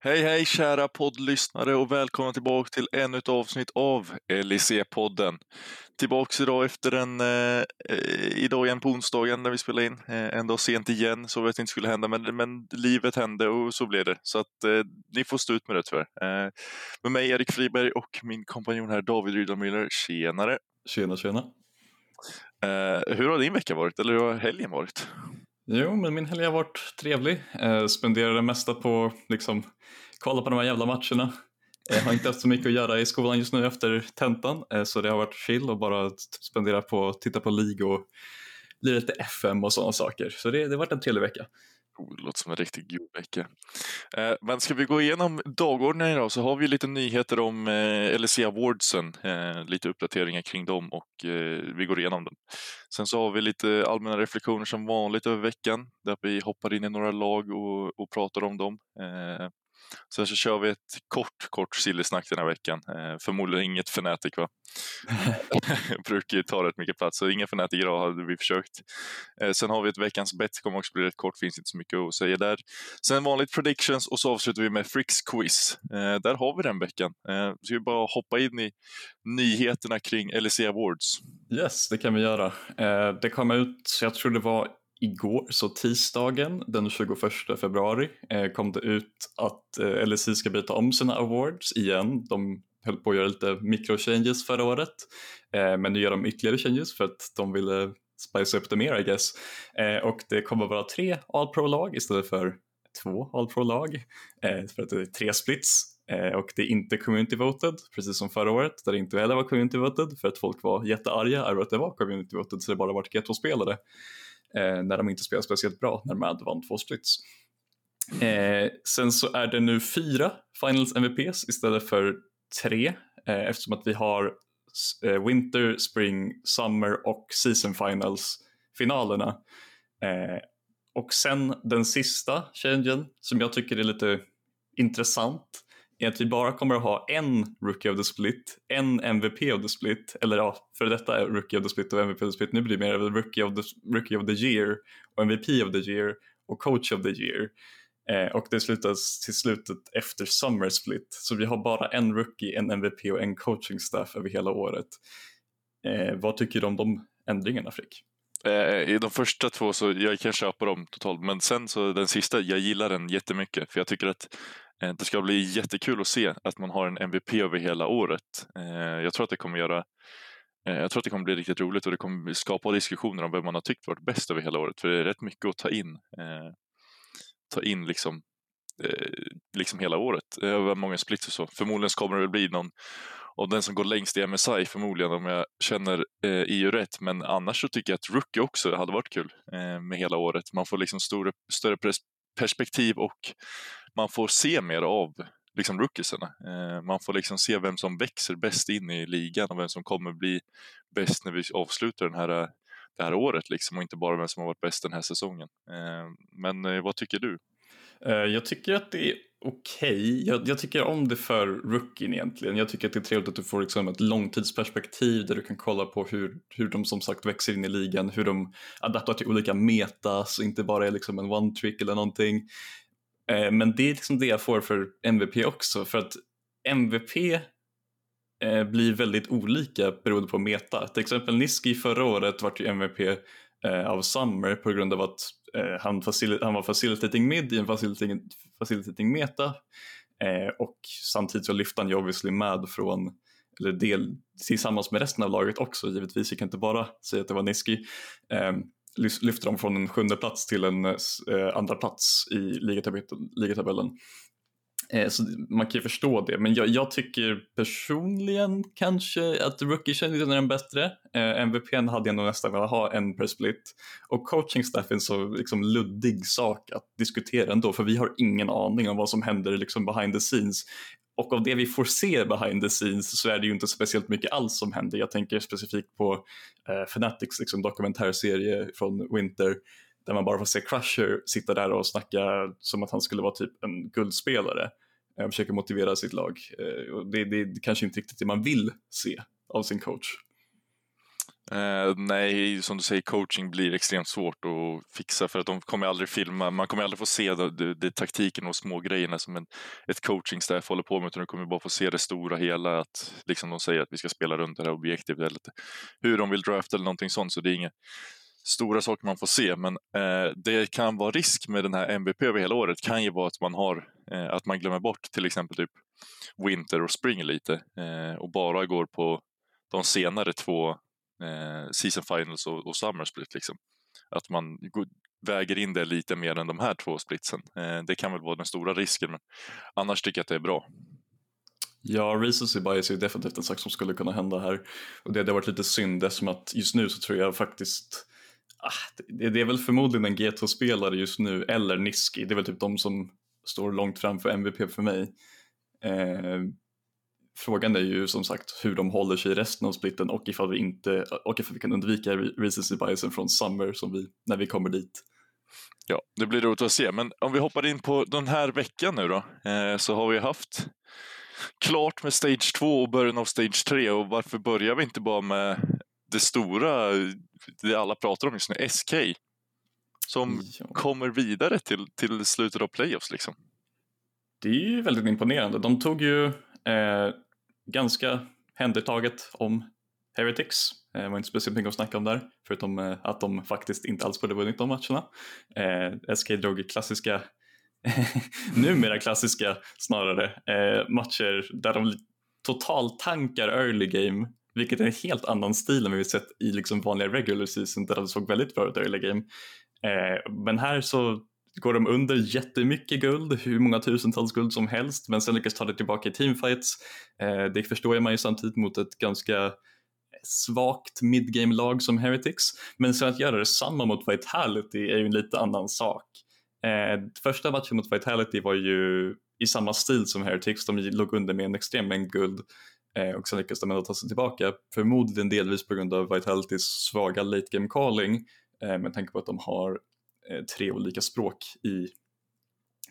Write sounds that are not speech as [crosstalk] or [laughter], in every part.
Hej hej kära poddlyssnare och välkomna tillbaka till ännu ett avsnitt av LIC-podden. Tillbaks idag efter en, eh, idag igen på onsdagen när vi spelar in. Eh, en dag sent igen, så vet jag inte skulle hända, men, men livet hände och så blev det. Så att eh, ni får stå ut med det tyvärr. Eh, med mig Erik Friberg och min kompanjon här David Rydahl Tjenare! Tjena tjena! Eh, hur har din vecka varit, eller hur har helgen varit? Jo, men min helg har varit trevlig. Eh, spenderade det mesta på liksom kolla på de här jävla matcherna. Jag har inte haft så mycket att göra i skolan just nu efter tentan, eh, så det har varit chill och bara spendera på att titta på League och lira lite FM och sådana saker. Så det, det har varit en trevlig vecka. Oh, det låter som en riktig god vecka. Eh, men ska vi gå igenom dagordningen idag så har vi lite nyheter om eh, LSE Awardsen, eh, lite uppdateringar kring dem och eh, vi går igenom dem. Sen så har vi lite allmänna reflektioner som vanligt över veckan där vi hoppar in i några lag och, och pratar om dem. Eh, Sen så kör vi ett kort, kort sillesnack den här veckan. Eh, förmodligen inget Fnatic va? [laughs] [laughs] brukar ju ta rätt mycket plats, så inga Fnatic idag hade vi försökt. Eh, sen har vi ett veckans bet, kommer också bli rätt kort, finns inte så mycket att säga där. Sen vanligt predictions och så avslutar vi med Fricks quiz. Eh, där har vi den veckan. Eh, ska vi bara hoppa in i nyheterna kring LEC Awards? Yes, det kan vi göra. Eh, det kom ut, jag tror det var igår, så tisdagen den 21 februari eh, kom det ut att eh, LSI ska byta om sina awards igen. De höll på att göra lite micro-changes förra året, eh, men nu gör de ytterligare changes för att de ville spice upp det mer I guess. Eh, och det kommer att vara tre All Pro-lag istället för två All Pro-lag, eh, för att det är tre splits. Eh, och det är inte community voted, precis som förra året, där det inte heller var community voted för att folk var jättearga över att det var community voted så det bara var G2-spelare Eh, när de inte spelar speciellt bra när Mad vann två splits. Eh, sen så är det nu fyra Finals MVPs istället för tre eh, eftersom att vi har eh, Winter, Spring, Summer och Season Finals finalerna. Eh, och sen den sista changen som jag tycker är lite intressant är att vi bara kommer att ha en Rookie of the Split, en MVP of the Split, eller ja, för detta är Rookie of the Split och MVP of the Split, nu blir det mer Rookie of the, rookie of the Year och MVP of the Year och Coach of the Year. Eh, och det slutas till slutet efter Summer Split, så vi har bara en Rookie, en MVP och en coaching staff över hela året. Eh, vad tycker du om de ändringarna Frick? Eh, I de första två så jag kan köpa dem totalt, men sen så den sista, jag gillar den jättemycket för jag tycker att Eh, det ska bli jättekul att se att man har en MVP över hela året. Eh, jag tror att det kommer göra eh, jag tror att det kommer bli riktigt roligt och det kommer skapa diskussioner om vem man har tyckt varit bäst över hela året. För det är rätt mycket att ta in. Ta in liksom, liksom hela året. Över många splits och så. Förmodligen kommer det bli någon och den som går längst i MSI förmodligen om jag känner eh, EU rätt. Men annars så tycker jag att Rookie också hade varit kul eh, med hela året. Man får liksom stor, större perspektiv och man får se mer av liksom rookiesarna. Eh, man får liksom se vem som växer bäst in i ligan och vem som kommer bli bäst när vi avslutar den här, det här året liksom och inte bara vem som har varit bäst den här säsongen. Eh, men eh, vad tycker du? Jag tycker att det är okej. Okay. Jag, jag, tycker om det för rookien egentligen. Jag tycker att det är trevligt att du får liksom ett långtidsperspektiv där du kan kolla på hur, hur de som sagt växer in i ligan, hur de adapterar till olika metas och inte bara är liksom en one trick eller någonting. Eh, men det är liksom det jag får för MVP också för att MVP eh, blir väldigt olika beroende på meta. Till exempel Niski förra året vart ju MVP eh, av Summer på grund av att eh, han, facil han var facilitating mid i en facilitating, facilitating meta eh, och samtidigt så lyfte han ju obviously med från eller del tillsammans med resten av laget också givetvis. Jag kan inte bara säga att det var Niski ehm, lyfter dem från en sjunde plats till en eh, eh andra plats i ligatabellen. Eh, så man kan ju förstå det, men jag, jag tycker personligen kanske att rookie känner är den bättre. Eh, MVPn hade jag nog nästan velat ha en per split. Och coaching staff är en så liksom, luddig sak att diskutera ändå, för vi har ingen aning om vad som händer liksom, behind the scenes. Och av det vi får se behind the scenes så är det ju inte speciellt mycket alls som händer. Jag tänker specifikt på eh, Fanatics liksom, dokumentärserie från Winter där man bara får se Crusher sitta där och snacka som att han skulle vara typ en guldspelare eh, och försöka motivera sitt lag. Eh, och det, det är kanske inte riktigt det man vill se av sin coach. Eh, nej, som du säger, coaching blir extremt svårt att fixa för att de kommer aldrig filma. Man kommer aldrig få se det, det, det taktiken och små grejerna som en, ett coaching staff håller på med, utan du kommer bara få se det stora hela. Att liksom de säger att vi ska spela runt det här objektet eller hur de vill drafta eller någonting sånt. Så det är inga stora saker man får se, men eh, det kan vara risk med den här MVP över hela året kan ju vara att man har eh, att man glömmer bort till exempel typ Winter och Spring lite eh, och bara går på de senare två eh, season finals och, och summer split. Liksom. Att man väger in det lite mer än de här två splitsen. Eh, det kan väl vara den stora risken, men annars tycker jag att det är bra. Ja, recency bias är definitivt en sak som skulle kunna hända här. Och det hade varit lite synd eftersom att just nu så tror jag faktiskt ah, det, det, är väl förmodligen en G2-spelare just nu eller Niski. Det är väl typ de som står långt framför MVP för mig. Eh, Frågan är ju som sagt hur de håller sig i resten av splitten och ifall vi, inte, och ifall vi kan undvika recency biasen från Summer som vi, när vi kommer dit. Ja, det blir roligt att se. Men om vi hoppar in på den här veckan nu då, eh, så har vi haft klart med Stage 2 och början av Stage 3 och varför börjar vi inte bara med det stora, det alla pratar om just nu, SK, som ja. kommer vidare till, till slutet av playoffs liksom. Det är ju väldigt imponerande. De tog ju eh, ganska händertaget om Heretics. Eh, det var inte speciellt mycket att snacka om där, förutom eh, att de faktiskt inte alls borde vunnit de matcherna. Eh, SK drog klassiska, [laughs] numera klassiska snarare, matcher där de totaltankar early game, vilket är en helt annan stil än vi sett i liksom vanliga regular season där de såg väldigt bra ut early game. Men här så går de under jättemycket guld, hur många tusentals guld som helst, men sen lyckas ta det tillbaka i teamfights. Eh, det förstår man ju samtidigt mot ett ganska svagt midgame-lag som Heretics. Men sen att göra detsamma mot Vitality är ju en lite annan sak. Eh, första matchen mot Vitality var ju i samma stil som Heretics, de låg under med en extrem mängd guld eh, och sen lyckades de ändå ta sig tillbaka, förmodligen delvis på grund av Vitalitys svaga late game calling eh, med tanke på att de har Eh, tre olika språk i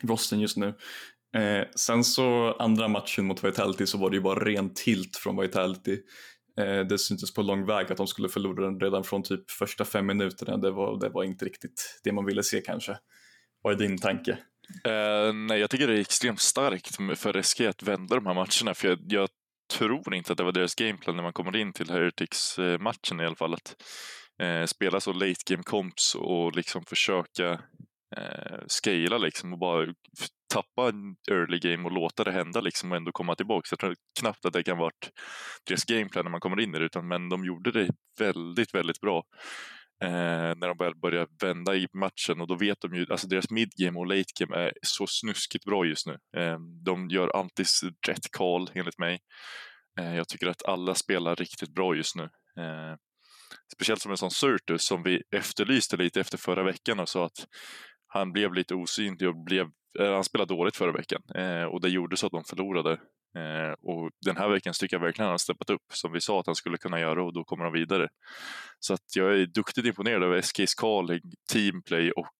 rosten just nu. Eh, sen så andra matchen mot Vitality så var det ju bara ren tilt från Vitality. Eh, det syntes på lång väg att de skulle förlora den redan från typ första fem minuterna. Det var, det var inte riktigt det man ville se kanske. Vad är din tanke? Eh, nej, jag tycker det är extremt starkt för SK att vända de här matcherna. För jag, jag tror inte att det var deras gameplan när man kommer in till Heretics-matchen eh, i alla fall. Att eh, spela så late game comps och liksom försöka eh, scala liksom och bara tappa early game och låta det hända liksom och ändå komma tillbaka. Jag tror knappt att det kan varit deras gameplan när man kommer in i det, utan men de gjorde det väldigt, väldigt bra. Eh, när de väl börjar vända i matchen och då vet de ju, alltså deras midgame och late game är så snuskigt bra just nu. Eh, de gör alltid rätt call enligt mig. Eh, jag tycker att alla spelar riktigt bra just nu. Eh, speciellt som en sån Surtus som vi efterlyste lite efter förra veckan och sa att han blev lite osynlig och blev, eh, han spelade dåligt förra veckan eh, och det gjorde så att de förlorade. Eh, och den här veckan tycker jag verkligen han har steppat upp som vi sa att han skulle kunna göra och då kommer han vidare. Så att jag är duktigt imponerad över SKs calling, teamplay och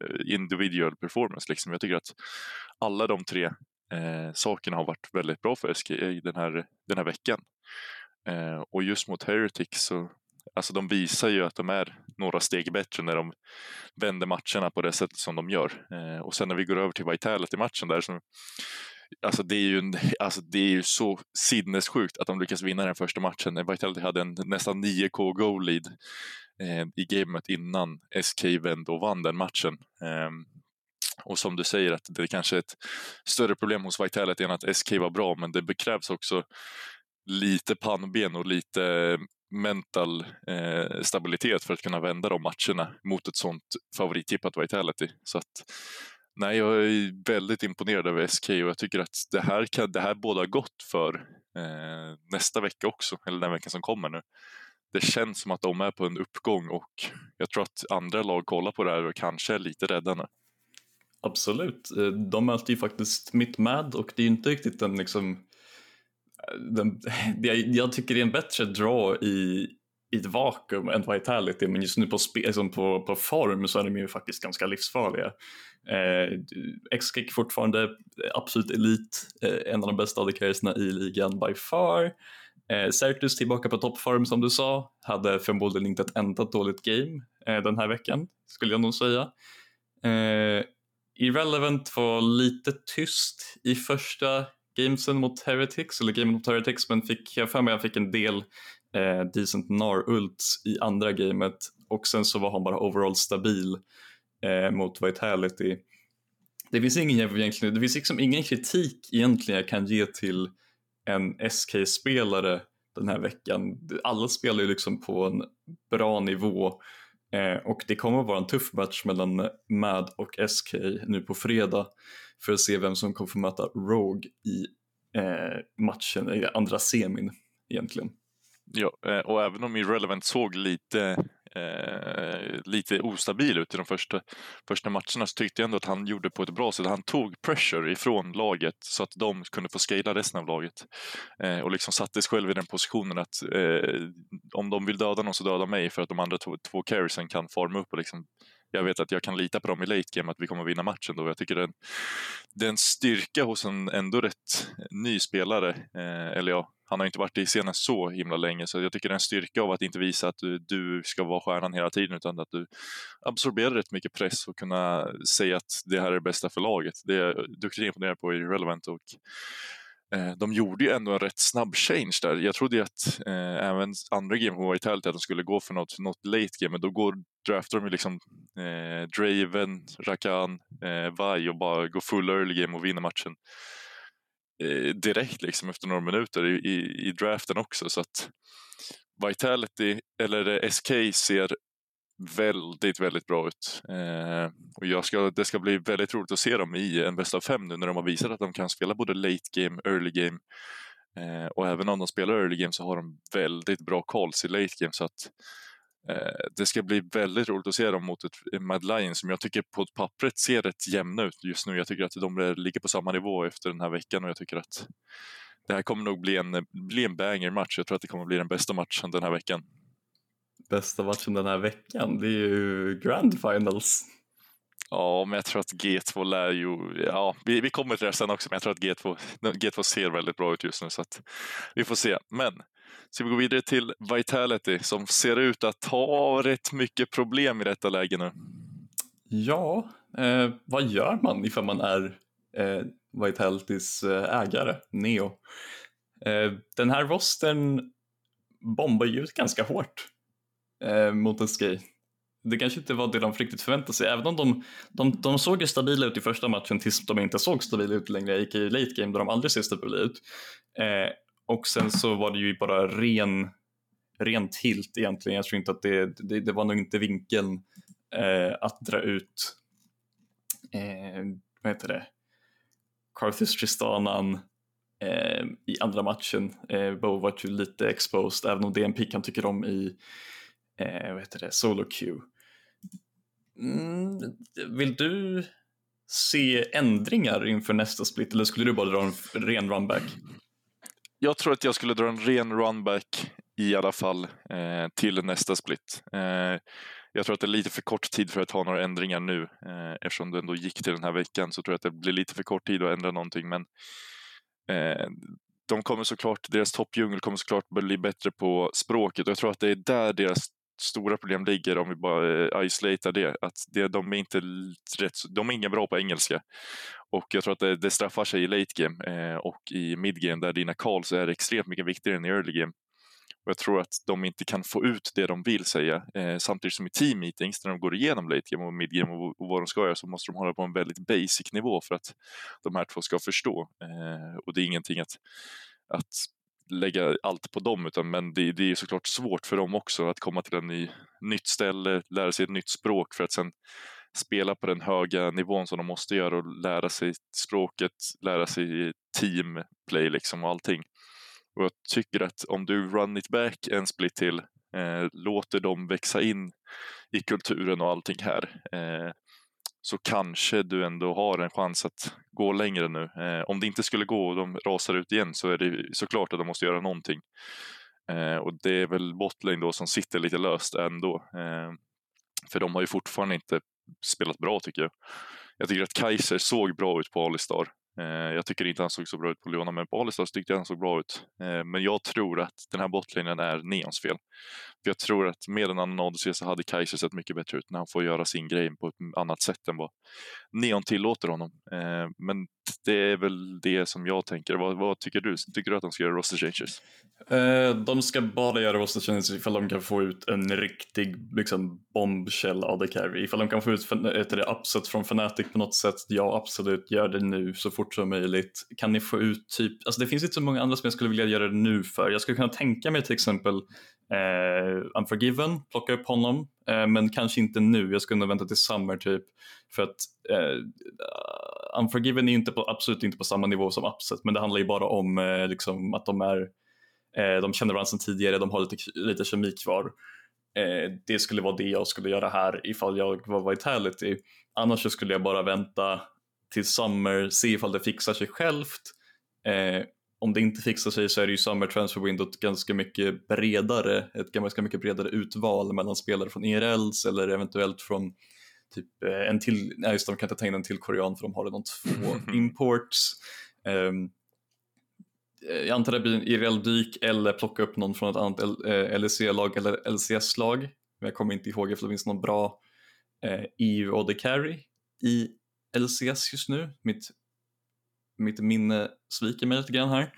eh, individual performance. Liksom. Jag tycker att alla de tre eh, sakerna har varit väldigt bra för SK den här, den här veckan. Eh, och just mot Heretics så Alltså de visar ju att de är några steg bättre när de vänder matcherna på det sättet som de gör. Eh, och sen när vi går över till Vitality-matchen där, så, alltså, det är ju en, alltså det är ju så sinnessjukt att de lyckas vinna den första matchen. Eh, Vitality hade en nästan 9K goal lead eh, i gamet innan SK vände och vann den matchen. Eh, och som du säger att det är kanske är ett större problem hos Vitality än att SK var bra, men det krävs också lite pannben och lite mental eh, stabilitet för att kunna vända de matcherna mot ett sånt favorittippat Vitality. Så att, nej, jag är väldigt imponerad över SK och jag tycker att det här, kan, det här båda gott för eh, nästa vecka också, eller den veckan som kommer nu. Det känns som att de är på en uppgång och jag tror att andra lag kollar på det här och kanske är lite rädda nu. Absolut, eh, de möter ju faktiskt mitt med och det är inte riktigt en liksom den, [laughs] jag, jag tycker det är en bättre draw i, i ett vakuum än Vitality men just nu på, spe, liksom på, på form så är de ju faktiskt ganska livsfarliga. Eh, X-Kick fortfarande eh, absolut elit, eh, en av de bästa ADK-erna i ligan by far. Eh, Certus tillbaka på toppform som du sa, hade förmodligen inte ett enda dåligt game eh, den här veckan, skulle jag nog säga. Eh, Irrelevant var lite tyst i första gamesen mot Heretics, eller gamen mot Heretics, men fick, jag för mig jag fick en del eh, decent NAR-ults i andra gamet och sen så var han bara overall stabil eh, mot Vitality. Det finns ingen, egentligen, det finns liksom ingen kritik egentligen jag kan ge till en SK-spelare den här veckan. Alla spelar ju liksom på en bra nivå eh, och det kommer att vara en tuff match mellan MAD och SK nu på fredag för att se vem som kommer få möta Rogue i eh, matchen, i andra semin egentligen. Ja, eh, och även om Irrelevant såg lite eh, lite ostabil ut i de första, första matcherna så tyckte jag ändå att han gjorde på ett bra sätt. Han tog pressure ifrån laget så att de kunde få scala resten av laget eh, och liksom satte sig själv i den positionen att eh, om de vill döda någon så döda mig för att de andra två, två carriesen kan forma upp och liksom jag vet att jag kan lita på dem i late game, att vi kommer vinna matchen då. Jag tycker det är en, styrka hos en ändå rätt ny spelare, eh, eller ja, han har inte varit i scenen så himla länge, så jag tycker det är en styrka av att inte visa att du, du ska vara stjärnan hela tiden, utan att du absorberar rätt mycket press och kunna säga att det här är det bästa för laget. Det är jag duktigt imponerad på i Relevant och eh, de gjorde ju ändå en rätt snabb change där. Jag trodde ju att eh, även andra game på Vitality att de skulle gå för något, något late game, men då går, draftar de ju liksom eh, Draven, Rakan, eh, Vi och bara går full early game och vinner matchen. Eh, direkt liksom efter några minuter i, i, i draften också. Så att Vitality, eller eh, SK, ser väldigt, väldigt bra ut. Eh, och jag ska, det ska bli väldigt roligt att se dem i en bäst av fem nu när de har visat att de kan spela både late game, early game eh, och även om de spelar early game så har de väldigt bra calls i late game så att Eh, det ska bli väldigt roligt att se dem mot ett eh, Mad Lions som jag tycker på pappret ser rätt jämna ut just nu. Jag tycker att de ligger på samma nivå efter den här veckan och jag tycker att det här kommer nog bli en, bli en banger-match. Jag tror att det kommer bli den bästa matchen den här veckan. Bästa matchen den här veckan? Det är ju Grand Finals. Ja, men jag tror att G2 lär ju, ja, vi, vi kommer till det sen också, men jag tror att G2, G2 ser väldigt bra ut just nu så att vi får se. Men Ska vi gå vidare till Vitality som ser ut att ha rätt mycket problem i detta läge nu? Ja, eh, vad gör man ifall man är eh, Vitalitys eh, ägare, Neo? Eh, den här rostern bombar ju ut ganska hårt eh, mot skej. Det kanske inte var det de riktigt förväntade sig, även om de, de, de såg ju stabila ut i första matchen tills de inte såg stabila ut längre, gick i late game där de aldrig ser stabila ut. Eh, och sen så var det ju bara ren, ren tilt egentligen. Jag tror inte att det, det, det var nog inte vinkeln eh, att dra ut, eh, vad heter det, Carthus Tristanan eh, i andra matchen. Eh, Bo var ju lite exposed, även om det är en pick han tycker om i, eh, vad heter det, solo queue. Mm, vill du se ändringar inför nästa split eller skulle du bara dra en ren runback? jag tror att jag skulle dra en ren runback i alla fall eh, till nästa split. Eh, jag tror att det är lite för kort tid för att ha några ändringar nu. Eh, eftersom det ändå gick till den här veckan så tror jag att det blir lite för kort tid att ändra någonting. Men eh, de kommer såklart, deras toppdjungel kommer såklart bli bättre på språket och jag tror att det är där deras stora problem ligger om vi bara eh, det. Att det, de, är inte rätt, de är inga bra på engelska. Och jag tror att det, det straffar sig i late game eh, och i mid game där dina calls är extremt mycket viktigare än i early game. Och jag tror att de inte kan få ut det de vill säga. Eh, samtidigt som i team meetings när de går igenom late game och mid game och, och vad de ska göra så måste de hålla på en väldigt basic nivå för att de här två ska förstå. Eh, och det är ingenting att, att lägga allt på dem, utan men det, det är såklart svårt för dem också att komma till ett nytt ställe, lära sig ett nytt språk för att sen spela på den höga nivån som de måste göra och lära sig språket, lära sig teamplay liksom och allting. Och jag tycker att om du run it back en split till, eh, låter dem växa in i kulturen och allting här, eh, så kanske du ändå har en chans att gå längre nu. Eh, om det inte skulle gå och de rasar ut igen så är det såklart att de måste göra någonting. Eh, och det är väl botlane då som sitter lite löst ändå. Eh, för de har ju fortfarande inte spelat bra tycker jag. Jag tycker att Kaiser såg bra ut på Alistar. Eh, jag tycker inte han såg så bra ut på Leona, men på Alistar tyckte jag han såg bra ut. Eh, men jag tror att den här botlinjen är Neons fel. För jag tror att med en annan Odyssey så hade Kaiser sett mycket bättre ut när han får göra sin grej på ett annat sätt än vad Neon tillåter honom. Eh, men det är väl det som jag tänker. Vad, vad tycker du? Tycker du att de ska göra roster changes? Eh, de ska bara göra roster changes ifall de kan få ut en riktig liksom, bombshell AD carry. Ifall de kan få ut ett upset från Fnatic på något sätt, ja absolut, gör det nu så fort som möjligt. Kan ni få ut typ, alltså det finns inte så många andra som jag skulle vilja göra det nu för. Jag skulle kunna tänka mig till exempel Eh, Unforgiven, plocka upp honom, uh, men kanske inte nu. Jag skulle nog vänta till Summer typ. För att eh, Unforgiven är inte på, absolut inte på samma nivå som Upset, men det handlar ju bara om liksom, att de är de känner varandra sedan tidigare, de har lite, lite kemi kvar. Det skulle vara det jag skulle göra här ifall jag var Vitality. Annars skulle jag bara vänta till Summer, se ifall det fixar sig självt. Eh, om det inte fixar sig så är det ju Summer Transfer Window ganska mycket bredare, ett ganska mycket bredare utval mellan spelare från ERLs eller eventuellt från typ en till, nej just de kan inte ta in en till korean för de har redan två [laughs] imports. Um, Eh, jag antar det blir en irreell dyk eller plocka upp någon från ett annat LEC-lag eller LCS-lag. Men jag kommer inte ihåg ifall det finns någon bra eh, EU AD Carry i LCS just nu. Mitt, mitt minne sviker mig lite grann här.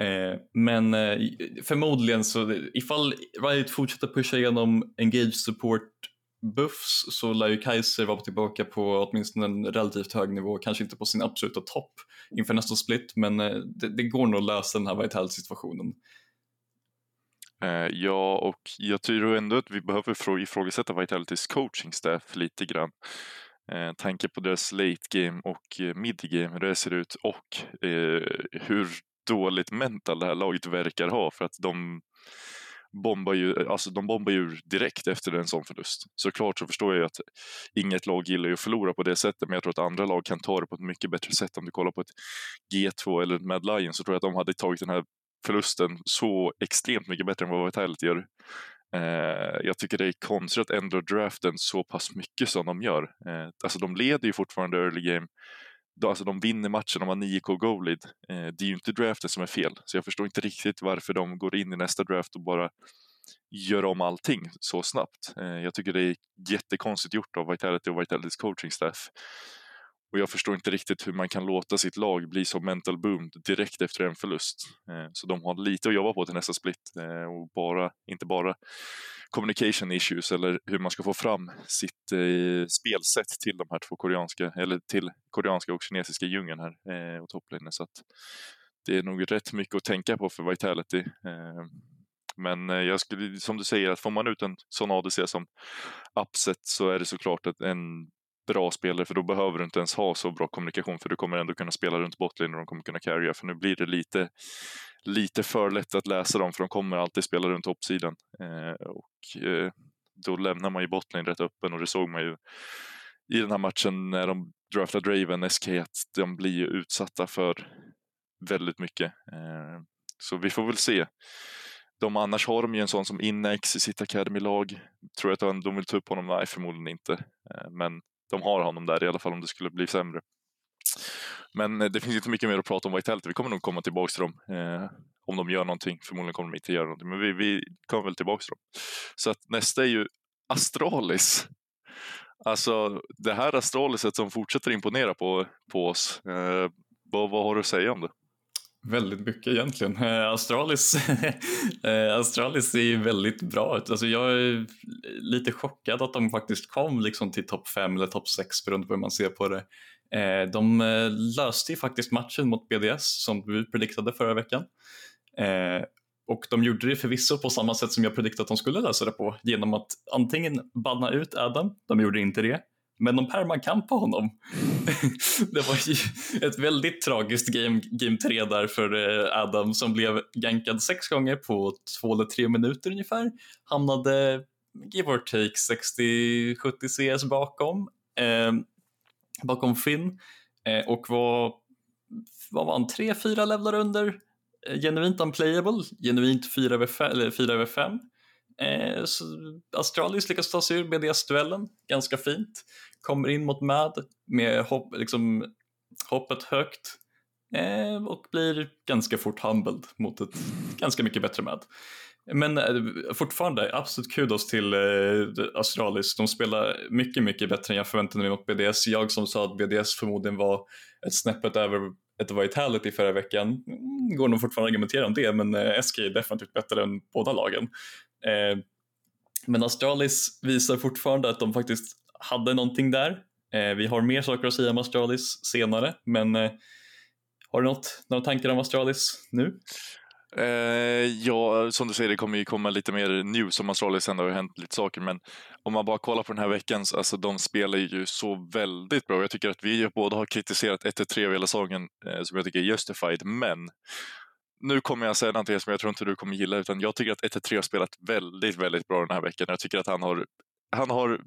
Eh, men eh, förmodligen så ifall Riot fortsätter pusha igenom Engage Support buffs så lär ju Kaiser vara tillbaka på åtminstone en relativt hög nivå, kanske inte på sin absoluta topp inför nästa split, men eh, det, det går nog att lösa den här Vital-situationen. Eh, ja, och jag tror ändå att vi behöver ifrågasätta Vitalitys coaching staff lite grann. Eh, tanke på deras late game och eh, mid game, hur det ser ut och eh, hur dåligt mental det här laget verkar ha för att de bombar ju, alltså de bombar ju direkt efter en sån förlust. Såklart så förstår jag ju att inget lag gillar ju att förlora på det sättet, men jag tror att andra lag kan ta det på ett mycket bättre sätt. Om du kollar på ett G2 eller ett Mad Lion så tror jag att de hade tagit den här förlusten så extremt mycket bättre än vad Vitality gör. Eh, jag tycker det är konstigt att ändra draften så pass mycket som de gör. Eh, alltså de leder ju fortfarande early game alltså de vinner matchen, de har 9k goal lead. Eh, det är ju inte draften som är fel, så jag förstår inte riktigt varför de går in i nästa draft och bara gör om allting så snabbt. Eh, jag tycker det är jättekonstigt gjort av Vitality och Vitalitys coaching staff. Och jag förstår inte riktigt hur man kan låta sitt lag bli så mental boomed direkt efter en förlust. Eh, så de har lite att jobba på till nästa split eh, och bara, inte bara communication issues eller hur man ska få fram sitt eh, spelsätt till de här två koreanska, eller till koreanska och kinesiska djungeln här och topplinjen. Så att det är nog rätt mycket att tänka på för Vitality. Men jag skulle, som du säger, att får man ut en sån ADC som Upset så är det såklart en bra spelare för då behöver du inte ens ha så bra kommunikation för du kommer ändå kunna spela runt botlinjen och de kommer kunna carrya för nu blir det lite, lite för lätt att läsa dem för de kommer alltid spela runt toppsidan eh, och eh, då lämnar man ju botlinjen rätt öppen och det såg man ju i den här matchen när de draftade Draven, SK, att de blir ju utsatta för väldigt mycket. Eh, så vi får väl se. De, annars har de ju en sån som Innex i sitt Academy-lag. Tror jag att de vill ta upp honom? Nej, förmodligen inte. Eh, men de har honom där i alla fall om det skulle bli sämre. Men eh, det finns inte mycket mer att prata om Vitality. Vi kommer nog komma tillbaka till dem eh, om de gör någonting. Förmodligen kommer de inte göra någonting, men vi, vi kommer väl tillbaka till dem. Så att nästa är ju Astralis. Alltså det här Astraliset som fortsätter imponera på, på oss. Eh, vad, vad har du att säga om det? Väldigt mycket egentligen. [laughs] Eh, Astralis, Astralis [laughs] eh, är väldigt bra ut. Alltså jag är lite chockad att de faktiskt kom liksom till topp 5 eller topp 6 beroende på hur man ser på det. Eh, de löste ju faktiskt matchen mot BDS som vi prediktade förra veckan. Och de gjorde det förvisso på samma sätt som jag prediktade att de skulle lösa det på genom att antingen banna ut Adam, de gjorde inte det, men de permakampade honom. [laughs] det var ett väldigt tragiskt game, game 3 där för eh, Adam som blev gankad sex gånger på två eller tre minuter ungefär. Hamnade give or take 60-70 CS bakom, eh, bakom Finn eh, och var, vad var han, 3-4 levlar under. Eh, genuint unplayable, genuint 4 över 5. Eh, Astralis lyckas ta sig ur BDS-duellen ganska fint. Kommer in mot Mad med hopp, liksom, hoppet högt eh, och blir ganska fort humbled mot ett ganska mycket bättre MAD. Men eh, fortfarande, absolut kudos till eh, Astralis. De spelar mycket, mycket bättre än jag förväntade mig mot BDS. Jag som sa att BDS förmodligen var ett snäppet över ett Vitality förra veckan. Mm, går nog fortfarande att argumentera om det, men eh, SK är definitivt bättre än båda lagen. Eh, men Astralis visar fortfarande att de faktiskt hade någonting där. Eh, vi har mer saker att säga om Astralis senare, men eh, har du något, några tankar om Astralis nu? Eh, ja, som du säger, det kommer ju komma lite mer news om Astralis, sen. Det har hänt lite saker, men om man bara kollar på den här veckan, alltså de spelar ju så väldigt bra. Jag tycker att vi båda har kritiserat 1-3 över hela säsongen, eh, som jag tycker är justified, men nu kommer jag säga någonting som jag tror inte du kommer gilla, utan jag tycker att 1-3 har spelat väldigt, väldigt bra den här veckan. Jag tycker att han har, han har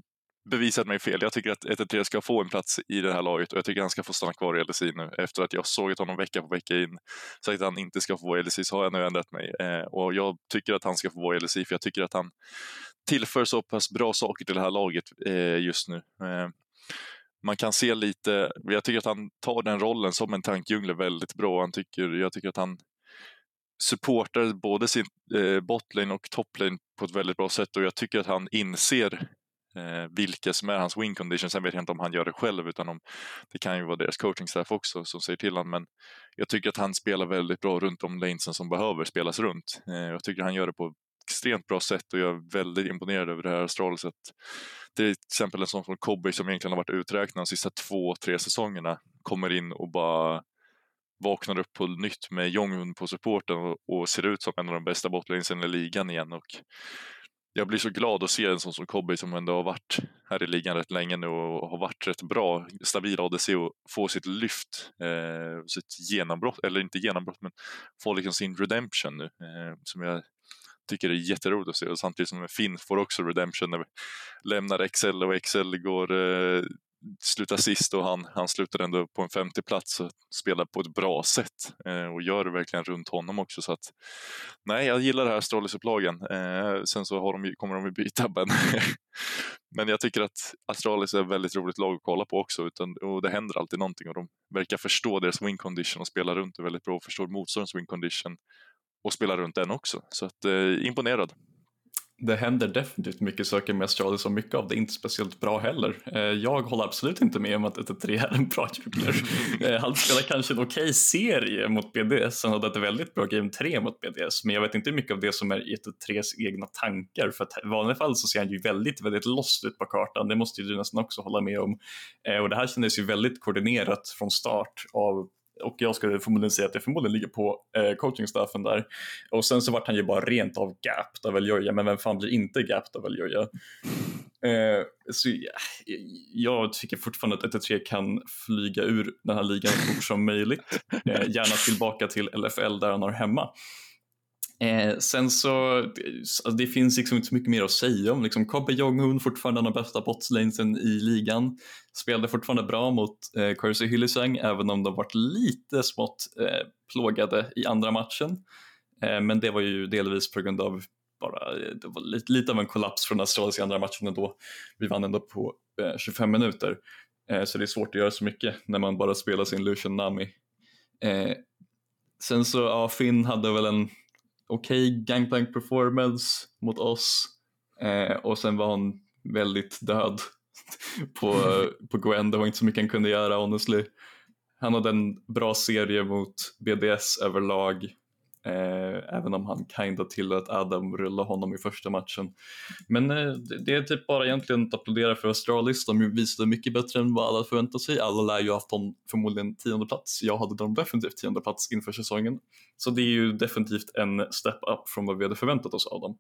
bevisat mig fel. Jag tycker att 1-3 ska få en plats i det här laget och jag tycker att han ska få stanna kvar i LSI nu. Efter att jag sågat honom vecka på vecka in, sagt att han inte ska få vara i LSI, så har jag nu ändrat mig. Eh, och jag tycker att han ska få vara i LSI, för jag tycker att han tillför så pass bra saker till det här laget eh, just nu. Eh, man kan se lite, jag tycker att han tar den rollen som en tankdjungel väldigt bra. Han tycker, jag tycker att han supportar både sin eh, botlane och toplane på ett väldigt bra sätt och jag tycker att han inser eh, vilka som är hans win condition. Sen vet jag inte om han gör det själv utan om det kan ju vara deras coaching staff också som säger till honom. Men jag tycker att han spelar väldigt bra runt de lanesen som behöver spelas runt. Eh, jag tycker han gör det på extremt bra sätt och jag är väldigt imponerad över det här Astralis. Till exempel en sån som Kobe som egentligen har varit uträknad de sista två, tre säsongerna kommer in och bara vaknar upp på nytt med Jongun på supporten och, och, ser ut som en av de bästa botlanesen i ligan igen. Och jag blir så glad att se en sån som Kobe som ändå har varit här i ligan rätt länge nu och har varit rätt bra, stabil ADC och få sitt lyft, eh, sitt genombrott, eller inte genombrott men få liksom sin redemption nu eh, som jag tycker är jätteroligt att se och samtidigt som Finn får också redemption när vi lämnar Excel och Excel går eh, slutar sist och han, han slutar ändå på en femte plats och spelar på ett bra sätt eh, och gör det verkligen runt honom också. Så att, nej, jag gillar det här Astralis-upplagen. Eh, sen så har de, kommer de ju byta, [laughs] men, men jag tycker att Astralis är ett väldigt roligt lag att kolla på också utan, och det händer alltid någonting och de verkar förstå deras win condition och spela runt det väldigt bra och förstår motståndarens win condition och spela runt den också. Så att, eh, imponerad det händer definitivt mycket saker med Astralis och mycket av det är inte speciellt bra heller. Eh, jag håller absolut inte med om att 1-3 är en bra jungler. [laughs] Eh, han spelar kanske en okej okay serie mot BDS, han hade ett väldigt bra game 3 mot BDS, men jag vet inte hur mycket av det som är 1-3s egna tankar, för att i vanliga fall så ser han ju väldigt, väldigt lost ut på kartan, det måste ju du nästan också hålla med om. Eh, och det här kändes ju väldigt koordinerat från start av och jag skulle förmodligen säga att det förmodligen ligger på eh, coachingstaffen där. Och sen så vart han ju bara rent av gapped av Eljoja, men vem fan blir inte gapped av Eljoja? Eh, så ja, jag tycker fortfarande att 1-3 kan flyga ur den här ligan så fort som möjligt. [laughs] Eh, gärna tillbaka till LFL där han har hemma. Eh, sen så, alltså det finns liksom inte så mycket mer att säga om. Liksom, Kobe Jong-Un fortfarande den bästa botslanesen i ligan. Spelade fortfarande bra mot eh, Corsi Hyllisang även om de varit lite smått eh, plågade i andra matchen. Eh, men det var ju delvis på grund av bara, eh, det var lite, lite av en kollaps från Australiens andra matchen ändå. Vi vann ändå på eh, 25 minuter. Eh, så det är svårt att göra så mycket när man bara spelar sin Lucian Nami. Eh, sen så, ja, Finn hade väl en okej okay gangplank performance mot oss eh, och sen var hon väldigt död [laughs] på, på Gwen. Det var inte så mycket han kunde göra honestly. Han hade en bra serie mot BDS överlag eh, även om han kinda tillät Adam rulla honom i första matchen. Men eh, det är typ bara egentligen att applådera för Astralis. De visade mycket bättre än vad alla förväntade sig. Alla lär ju haft dem förmodligen tionde plats. Jag hade dem definitivt tionde plats inför säsongen. Så det är ju definitivt en step up från vad vi hade förväntat oss av dem.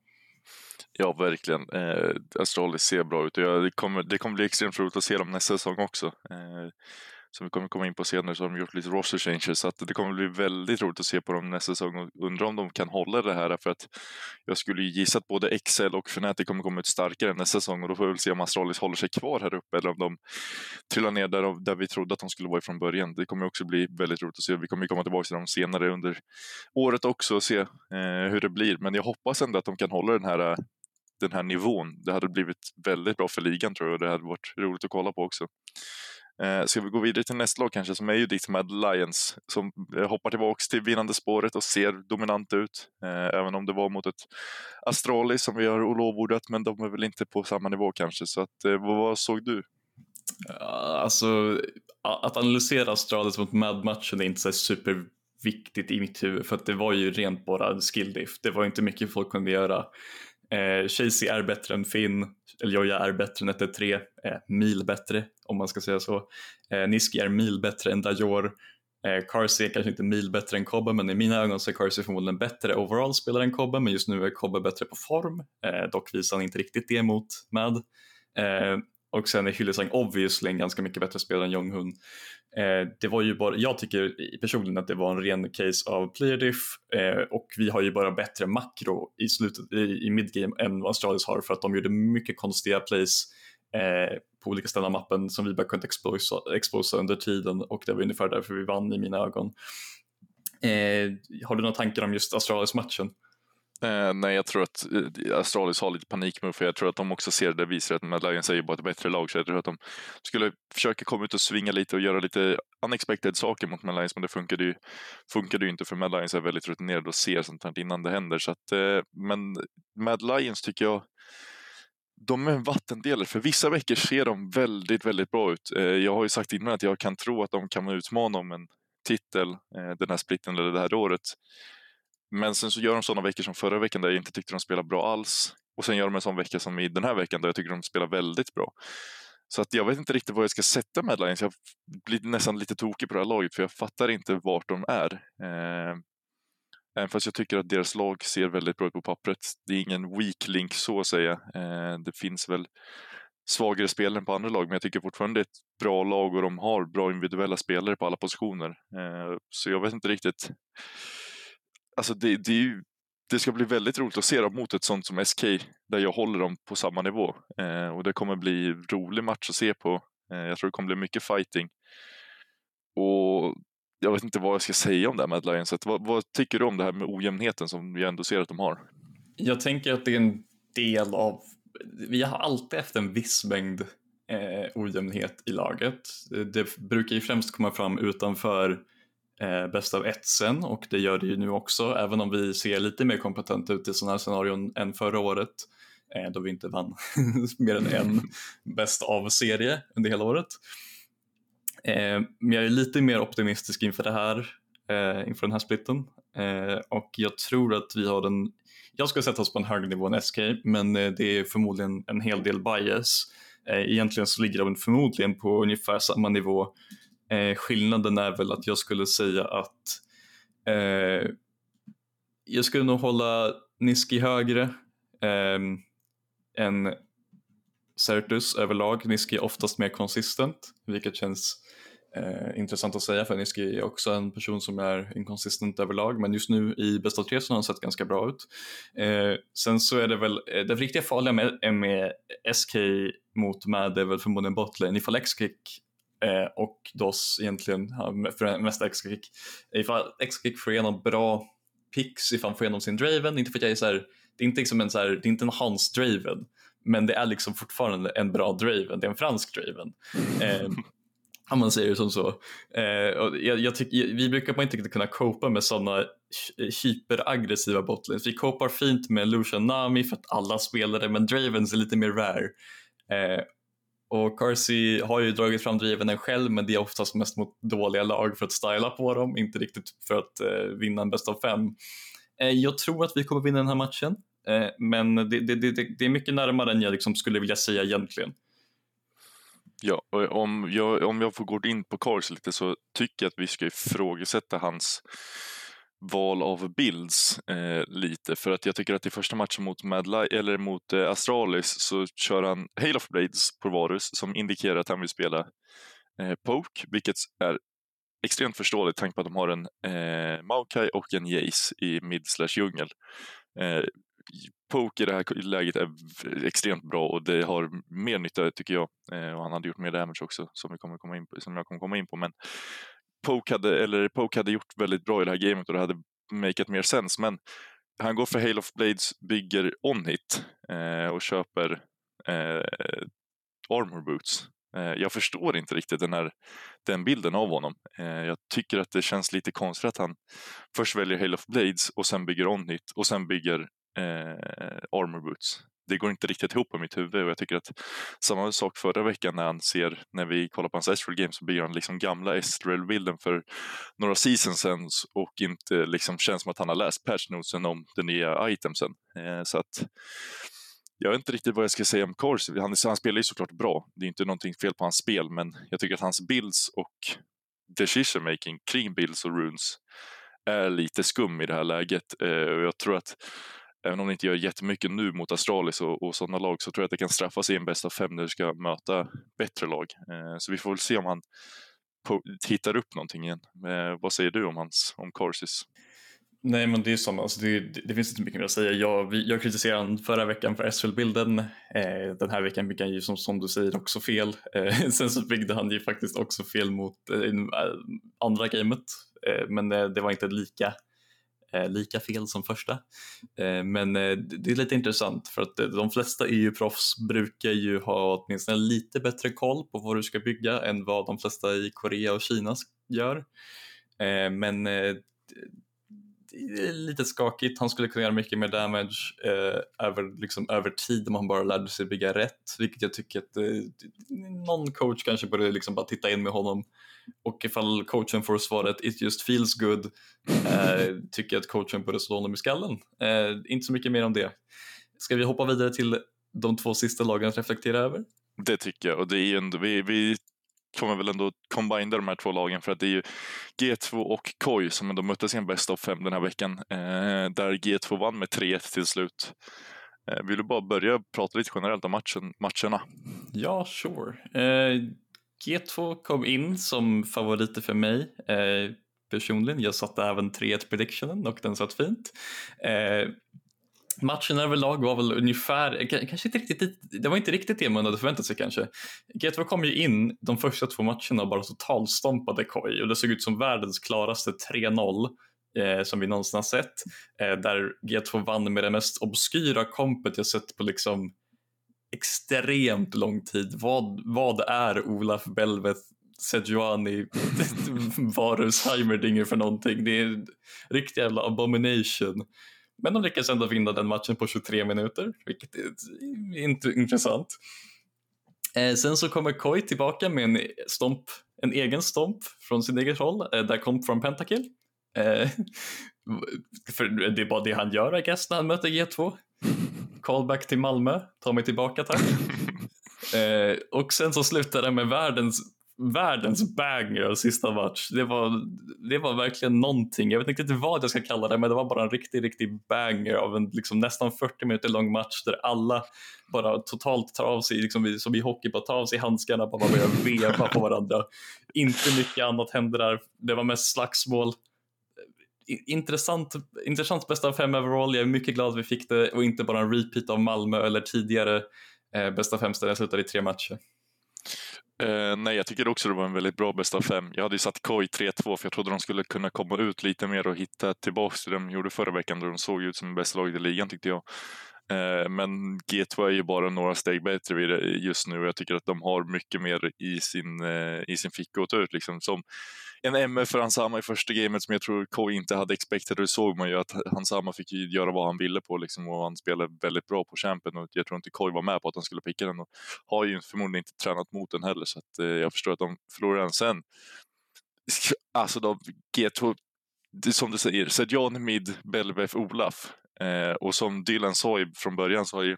Ja, verkligen. Eh, Astralis ser bra ut och jag, det, kommer, det kommer bli extremt roligt att se dem nästa säsong också. Eh, som vi kommer komma in på senare så har de gjort lite roster changes så att det kommer bli väldigt roligt att se på dem nästa säsong och undra om de kan hålla det här för att jag skulle ju gissa att både Excel och Fnatic kommer komma ut starkare nästa säsong och då får vi väl se om Astralis håller sig kvar här uppe eller om de trillar ner där, där vi trodde att de skulle vara ifrån början. Det kommer också bli väldigt roligt att se. Vi kommer komma tillbaka till dem senare under året också och se eh, hur det blir. Men jag hoppas ändå att de kan hålla den här eh, den här nivån. Det hade blivit väldigt bra för ligan tror jag och det hade varit roligt att kolla på också. Eh, ska vi gå vidare till nästa lag kanske, som är ju ditt Mad Lions, som eh, hoppar tillbaks till vinnande spåret och ser dominant ut. Eh, även om det var mot ett Astralis som vi har lovordat, men de är väl inte på samma nivå kanske. Så att, eh, vad, vad såg du? Alltså, att analysera Astralis mot Mad-matchen är inte så superviktigt i mitt huvud för att det var ju rent bara skill diff. Det var inte mycket folk kunde göra. Eh, Chasey är bättre än Finn, eller Joja är bättre än 1-3, eh, mil bättre om man ska säga så. Eh, Niski är mil bättre än Dajor. Eh, Carsey är kanske inte mil bättre än Kobbe men i mina ögon så är Carsey förmodligen bättre overall spelare än Kobbe men just nu är Kobbe bättre på form. Eh, dock visar han inte riktigt det mot Mad. Eh, och sen är Hyllesang obviously en ganska mycket bättre spelare än Jonghun. Eh, det var ju bara, jag tycker personligen att det var en ren case av player diff eh, och vi har ju bara bättre makro i slutet i, i midgame än vad Astralis har för att de gjorde mycket konstiga plays eh, på olika ställen av mappen som vi bara kunde exposa, exposa under tiden och det var ungefär därför vi vann i mina ögon. Eh, har du några tankar om just Astralis-matchen? Eh, nej, jag tror att eh, Astralis har lite panik för jag tror att de också ser det visar att Mad Lions är ju bara ett bättre lag, så jag tror att de skulle försöka komma ut och svinga lite och göra lite unexpected saker mot Mad Lions, men det funkade ju, funkade ju inte för Mad Lions är väldigt rutinerade och ser sånt här innan det händer. Så att, eh, men Mad Lions tycker jag de är en vattendelare. För vissa veckor ser de väldigt, väldigt bra ut. Eh, jag har ju sagt innan att jag kan tro att de kan utmana om en titel eh, den här splitten eller det här året. Men sen så gör de sådana veckor som förra veckan där jag inte tyckte de spelade bra alls. Och sen gör de en sån vecka som i den här veckan där jag tycker de spelar väldigt bra. Så att jag vet inte riktigt vad jag ska sätta med Lions. Jag blir nästan lite tokig på det här laget för jag fattar inte vart de är. Eh, även fast jag tycker att deras lag ser väldigt bra ut på pappret. Det är ingen weak link så att säga. Eh, det finns väl svagare spelare på andra lag, men jag tycker fortfarande det är ett bra lag och de har bra individuella spelare på alla positioner. Eh, så jag vet inte riktigt alltså det, det, ju, det, ska bli väldigt roligt att se dem mot ett sånt som SK, där jag håller dem på samma nivå. Och det kommer bli rolig match att se på. Jag tror det kommer bli mycket fighting. Och jag vet inte vad jag ska säga om det här med Lions. Vad, vad tycker du om det här med ojämnheten som vi ändå ser att de har? Jag tänker att det är en del av, vi har alltid haft en viss mängd eh, ojämnhet i laget. Det brukar ju främst komma fram utanför eh, bäst av ett sen och det gör det ju nu också även om vi ser lite mer kompetent ut i sådana här scenarion än förra året eh, då vi inte vann [laughs] mer än en [laughs] bäst av-serie under hela året. Eh, men jag är lite mer optimistisk inför det här, eh, inför den här splitten eh, och jag tror att vi har den jag skulle sätta oss på en högre nivå än SK men eh, det är förmodligen en hel del bias. Eh, egentligen så ligger de förmodligen på ungefär samma nivå Eh, skillnaden är väl att jag skulle säga att eh, jag skulle nog hålla Niski högre eh, än Certus överlag. Niski är oftast mer konsistent, vilket känns eh, intressant att säga för Niski är också en person som är inkonsistent överlag men just nu i bästa tre så har han sett ganska bra ut. Eh, sen så är det väl, eh, det riktiga farliga med, med SK mot Mad är väl förmodligen botlane. Ifall X-kick eh, och DOS egentligen för mest X-kick. Ifall X-kick får igenom bra picks, ifall han får igenom sin Draven, inte för att jag är så här, det är inte liksom en så här, det är inte en Hans Draven, men det är liksom fortfarande en bra Draven, det är en fransk Draven. [laughs] Eh, om man säger det som så. Eh, och jag, jag tyck, vi brukar på inte kunna copa med sådana eh, hyperaggressiva botlines. Vi copar fint med Lucian Nami för att alla spelare, men Dravens är lite mer rare. Eh, och Carsey har ju dragit fram Dravenen själv men det är oftast mest mot dåliga lag för att styla på dem, inte riktigt för att eh, vinna en bäst av fem. Eh, jag tror att vi kommer vinna den här matchen, eh, men det, det, det, det, är mycket närmare än jag liksom skulle vilja säga egentligen. Ja, om jag, om jag får gå in på Cars lite så tycker jag att vi ska ifrågasätta hans val av bilds eh, lite för att jag tycker att i första matchen mot, Madli eller mot eh, Astralis så kör han Hail of Blades på Varus som indikerar att han vill spela eh, Poke, vilket är extremt förståeligt tanke på att de har en eh, Maokai och en Jace i mid slash djungel. Eh, Poke i det här läget är extremt bra och det har mer nytta tycker jag. Eh, och han hade gjort mer damage också som, vi kommer komma in på, som jag kommer komma in på. Men Poke hade, eller Poke hade gjort väldigt bra i det här gamet och det hade makeat mer sens. Men han går för Hail of Blades, bygger on-hit eh, och köper eh, armor boots. Eh, jag förstår inte riktigt den, här, den bilden av honom. Eh, jag tycker att det känns lite konstigt att han först väljer Hail of Blades och sen bygger on hit och sen bygger eh, Armor Boots. Det går inte riktigt ihop i mitt huvud och jag tycker att samma sak förra veckan när han ser, när vi kollar på hans Estrel Game så bygger han liksom gamla Estrel-bilden för några seasons sen och inte liksom känns som att han har läst patchnotesen om de nya itemsen. Eh, så att jag vet inte riktigt vad jag ska säga om Corsi. Han, han spelar ju såklart bra. Det är inte någonting fel på hans spel, men jag tycker att hans builds och decision making kring builds och runes är lite skum i det här läget. Eh, jag tror att även om det inte gör jättemycket nu mot Astralis och, och sådana lag så tror jag att det kan straffa sig i en bästa fem när du ska möta bättre lag. Eh, så vi får väl se om han på, hittar upp någonting igen. Eh, vad säger du om, hans, om Corsis? Nej men det är som, alltså det, det, finns inte mycket mer att säga. Jag, jag kritiserade honom förra veckan för SL-bilden. Eh, den här veckan fick han ju som, som du säger också fel. Eh, [laughs] sen så byggde han ju faktiskt också fel mot eh, eh andra gamet. Eh, men eh, det var inte lika, Eh, lika fel som första. Eh, men eh, det är lite intressant för att de flesta EU-proffs brukar ju ha åtminstone lite bättre koll på vad du ska bygga än vad de flesta i Korea och Kina gör. men det är lite skakigt. Han skulle kunna göra mycket mer damage eh, över, liksom, över tid om han bara lärde sig bygga rätt. Vilket jag tycker att eh, någon coach kanske borde liksom bara titta in med honom. Och ifall coachen får svaret it just feels good eh, tycker jag att coachen borde slå honom i skallen. Eh, inte så mycket mer om det. Ska vi hoppa vidare till de två sista lagen att reflektera över? Det tycker jag och det är ändå, vi, vi man väl ändå combina de här två lagen för att det är ju G2 och KOI som ändå möttes i en bäst av fem den här veckan. Eh, där G2 vann med 3-1 till slut. Eh, vill du bara börja prata lite generellt om matchen, matcherna? Ja, sure. Eh, G2 kom in som favoriter för mig eh, personligen. Jag satte även 3-1 predictionen och den satt fint. Eh, matchen överlag var väl ungefär, kanske inte riktigt, det var inte riktigt det man hade förväntat sig kanske. G2 kom ju in de första två matcherna och bara totalstompade KOI och det såg ut som världens klaraste 3-0 eh, som vi någonsin har sett. Eh, där G2 vann med det mest obskyra kompet jag sett på liksom extremt lång tid. Vad, vad är Olaf Belveth Sejuani [laughs] Varus Heimerdinger för någonting? Det är en riktig jävla abomination. Men de lyckas ändå vinna den matchen på 23 minuter, vilket är intressant. Eh, sen så kommer Koi tillbaka med en, stomp, en egen stomp från sin eget håll, eh, där kom från Pentakill. Eh, [laughs] för det är bara det han gör I guess när han möter G2. Callback till Malmö, ta mig tillbaka tack. [laughs] Eh, och sen så slutar det med världens världens banger sista match. Det var, det var verkligen någonting. Jag vet inte riktigt vad jag ska kalla det, men det var bara en riktig, riktig banger av en liksom nästan 40 minuter lång match där alla bara totalt tar av sig, liksom, som i hockey, bara tar av sig handskarna och bara börjar veva på varandra. Inte mycket annat hände där. Det var mest slagsmål. Intressant, intressant bästa av fem overall. Jag är mycket glad att vi fick det och inte bara en repeat av Malmö eller tidigare eh, bästa fem ställen slutade i tre matcher. Uh, nej, jag tycker också det var en väldigt bra bästa av fem. Jag hade ju satt KOI 3-2 för jag trodde de skulle kunna komma ut lite mer och hitta tillbaka till det de gjorde förra veckan då de såg ut som bästa laget i ligan tyckte jag. Eh, men G2 är ju bara några steg bättre just nu och jag tycker att de har mycket mer i sin, eh, i sin ficka att ta ut. Liksom. Som en MF för Hansama i första gamet som jag tror K inte hade expected. Det såg man ju att Hansama fick göra vad han ville på liksom, och han spelade väldigt bra på champen och jag tror inte KOI var med på att han skulle picka den och har ju förmodligen inte tränat mot den heller så att, eh, jag förstår att de förlorar den sen. Alltså då, G2, det, som du säger, Sedjan Mid, Belvef, Olaf eh, och som Dylan sa från början så har ju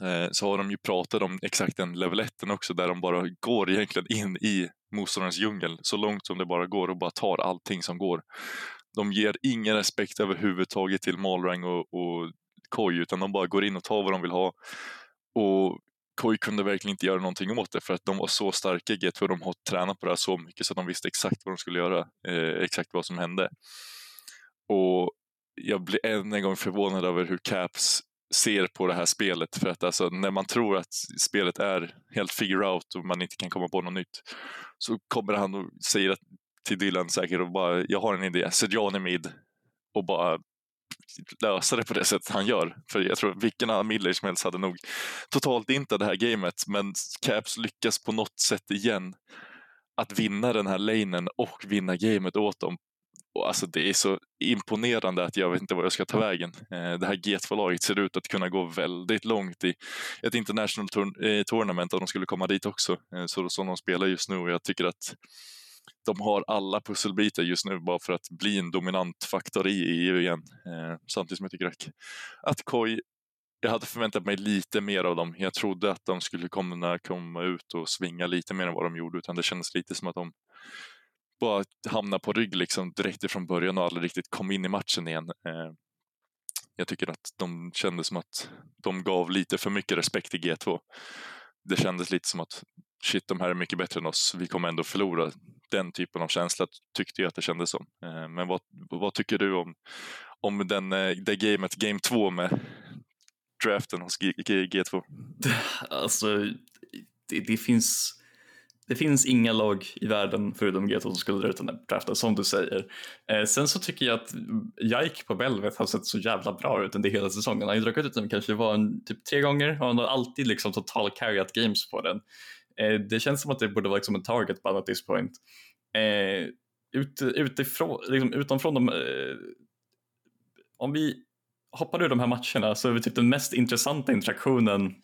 eh, så har de ju pratat om exakt den level 1 också där de bara går egentligen in i motståndarens djungel så långt som det bara går och bara tar allting som går. De ger ingen respekt överhuvudtaget till Malrang och, och Koi utan de bara går in och tar vad de vill ha. Och Koi kunde verkligen inte göra någonting åt det för att de var så starka i G2 de har tränat på det här så mycket så att de visste exakt vad de skulle göra, eh, exakt vad som hände. Och jag blir än en gång förvånad över hur Caps ser på det här spelet. För att alltså, när man tror att spelet är helt figure out och man inte kan komma på något nytt så kommer han och säger att, till Dylan säkert och bara, jag har en idé, Sedjan är mid och bara lösa det på det sättet han gör. För jag tror vilken annan Miller som helst hade nog totalt inte det här gamet, men Caps lyckas på något sätt igen att vinna den här lanen och vinna gamet åt dem. Och alltså det är så imponerande att jag vet inte vad jag ska ta vägen. Eh, det här G2-laget ser ut att kunna gå väldigt långt i ett international tour eh, tournament om de skulle komma dit också. Eh, så som de spelar just nu och jag tycker att de har alla pusselbitar just nu bara för att bli en dominant faktor i EU igen. Samtidigt som jag tycker att, att KOI, jag hade förväntat mig lite mer av dem. Jag trodde att de skulle kunna komma ut och svinga lite mer än vad de gjorde, utan det kändes lite som att de bara hamnade på rygg liksom direkt ifrån början och aldrig riktigt kom in i matchen igen. Eh, jag tycker att de kände som att de gav lite för mycket respekt till G2. Det kändes lite som att shit, de här är mycket bättre än oss, vi kommer ändå förlora. Den typen av känsla tyckte jag att det kändes som. Eh, men vad, vad tycker du om, om den, eh, det gamet, game 2 med draften hos G, G, G2? Alltså, det, det, finns det finns inga lag i världen förutom G2 som skulle dra ut den där draften som du säger. Eh, sen så tycker jag att Jaik på Belvet har sett så jävla bra ut under hela säsongen. Han har ju dragit ut den kanske var en, typ tre gånger och han har alltid liksom total carryat games på den. Eh, det känns som att det borde vara liksom en target bara at this point. Eh, ut, utifrån, liksom, utanfrån de, eh, om vi hoppar ur de här matcherna så är vi typ den mest intressanta interaktionen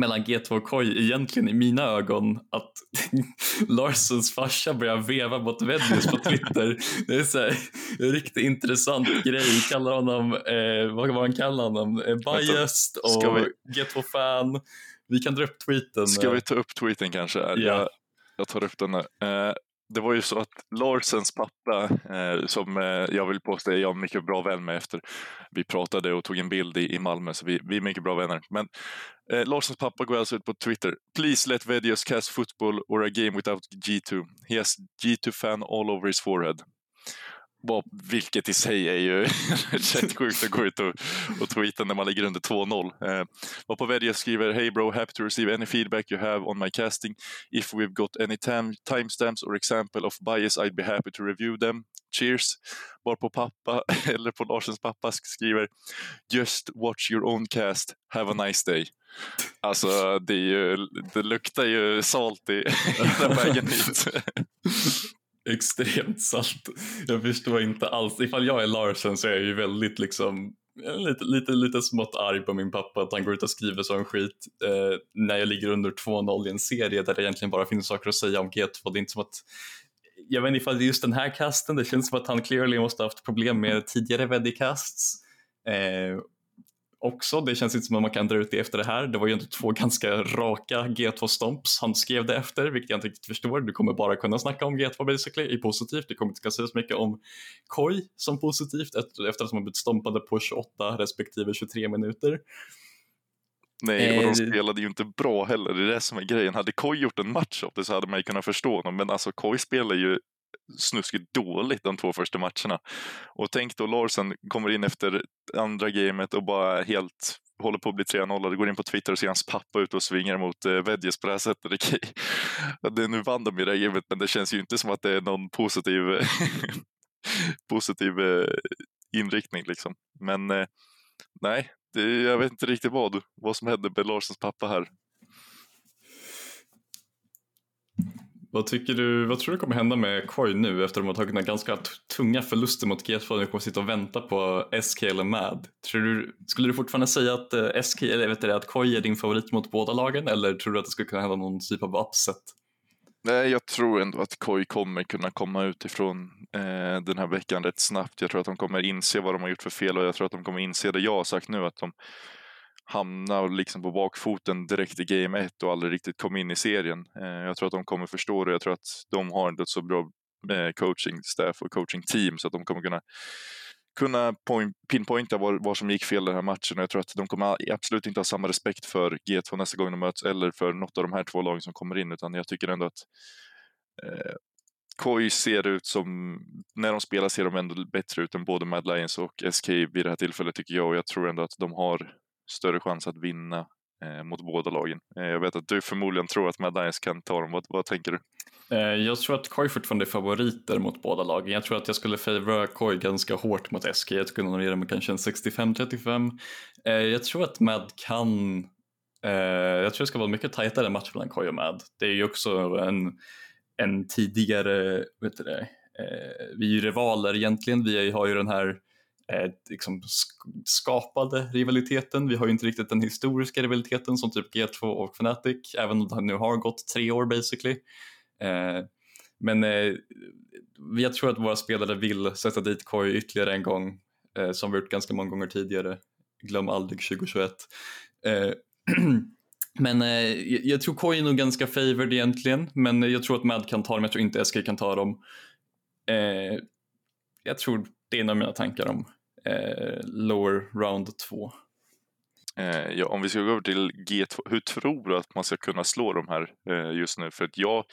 mellan G2 och KOI egentligen i mina ögon att [laughs] Larsens farsa börjar veva mot Veddius på Twitter. Det är så här, en riktigt intressant grej. Kallar honom, eh, vad var han kallar honom? Eh, biased och G2-fan. Vi kan dra upp tweeten. Ska vi ta upp tweeten kanske? Ja. Jag, jag tar upp den här. Eh, det var ju så att Larsens pappa, eh, som eh, jag vill påstå är jag mycket bra vän med efter vi pratade och tog en bild i, i Malmö, så vi, vi är mycket bra vänner. Men eh, Larsens pappa går alltså ut på Twitter. Please let Vedios cast football or a game without G2. He has G2 fan all over his forehead vilket i sig är ju [laughs] rätt sjukt att gå ut och, och tweeta när man ligger under 2-0. Eh, på Vedja skriver Hey bro, happy to receive any feedback you have on my casting. If we've got any timestamps or example of bias I'd be happy to review them. Cheers! Varpå pappa, [laughs] eller på Larsens pappa skriver Just watch your own cast, have a nice day. Alltså det, är ju, det luktar ju salt i [laughs] den vägen hit extremt salt. Jag förstår inte alls. Ifall jag är Larsen så är jag ju väldigt liksom eh, lite, lite, lite smått arg på min pappa att han går ut och skriver sån skit eh, när jag ligger under 2-0 i en serie där det egentligen bara finns saker att säga om G2. Det är inte som att jag vet inte ifall det är just den här casten, det känns som att han clearly måste ha haft problem med tidigare Veddy-casts. Eh, också. Det känns inte som att man kan dra ut det efter det här. Det var ju ändå två ganska raka G2-stomps han skrev det efter, vilket jag inte riktigt förstår. Du kommer bara kunna snacka om G2 basically i positivt. Det kommer inte kunna säga så mycket om Koi som positivt efter att har blivit stompade på 28 respektive 23 minuter. Nej, och de eh, spelade ju inte bra heller. Det är det som är grejen. Hade Koi gjort en match av det så hade man ju kunnat förstå honom. Men alltså Koi spelar ju snuskigt dåligt de två första matcherna. Och tänk då Larsen kommer in efter andra gamet och bara helt håller på att bli 3-0 det går in på Twitter och ser hans pappa ut och svingar mot eh, Vedjes på det här sättet. [laughs] Det, nu vann de i det här gamet men det känns ju inte som att det är någon positiv, [laughs] positiv eh, inriktning liksom. Men eh, nej, det, jag vet inte riktigt vad, vad som hände med Larsens pappa här. Vad, tycker du, vad tror du kommer hända med Koi nu efter att de har tagit den ganska tunga förluster mot G2 och kommer sitta och vänta på SK eller MAD? Tror du, skulle du fortfarande säga att eh, SK, eller vet du, att Koi är din favorit mot båda lagen eller tror du att det skulle kunna hända någon typ av upset? Nej, jag tror ändå att Koi kommer kunna komma utifrån eh, den här veckan rätt snabbt. Jag tror att de kommer inse vad de har gjort för fel och jag tror att de kommer inse det jag har sagt nu, att de hamna liksom på bakfoten direkt i game 1 och aldrig riktigt kom in i serien. Eh, jag tror att de kommer förstå det. Jag tror att de har ett så bra eh, coaching staff och coaching team så att de kommer kunna kunna pinpointa vad, som gick fel den här matchen och jag tror att de kommer absolut inte ha samma respekt för G2 nästa gång de möts eller för något av de här två lagen som kommer in utan jag tycker ändå att eh, KOI ser ut som, när de spelar ser de ändå bättre ut än både Mad Lions och SK vid det här tillfället tycker jag och jag tror ändå att de har större chans att vinna eh, mot båda lagen. Eh, jag vet att du förmodligen tror att Mad Lions kan ta dem. Vad, vad tänker du? Eh, jag tror att Koi fortfarande är favoriter mot båda lagen. Jag tror att jag skulle favora Koi ganska hårt mot SK. Jag skulle nog ge dem kanske en 65-35. Eh, jag tror att Mad kan... Eh, jag tror det ska vara mycket tajtare match mellan Koi och Mad. Det är ju också en, en tidigare, vet du det, eh, vi är ju rivaler egentligen. Vi har ju den här Eh, liksom skapade rivaliteten. Vi har ju inte riktigt den historiska rivaliteten som typ G2 och Fnatic, även om det nu har gått tre år basically. Eh, men eh, jag tror att våra spelare vill sätta dit Koi ytterligare en gång, eh, som vi gjort ganska många gånger tidigare. Glöm aldrig 2021. Eh, [clears throat] men eh, jag tror Koi är nog ganska favored egentligen, men jag tror att Mad kan ta dem, jag tror inte SK kan ta dem. Eh, jag tror det är en av mina tankar om eh, lower round 2. Eh, ja, om vi ska gå över till G2, hur tror du att man ska kunna slå de här eh, just nu? För att jag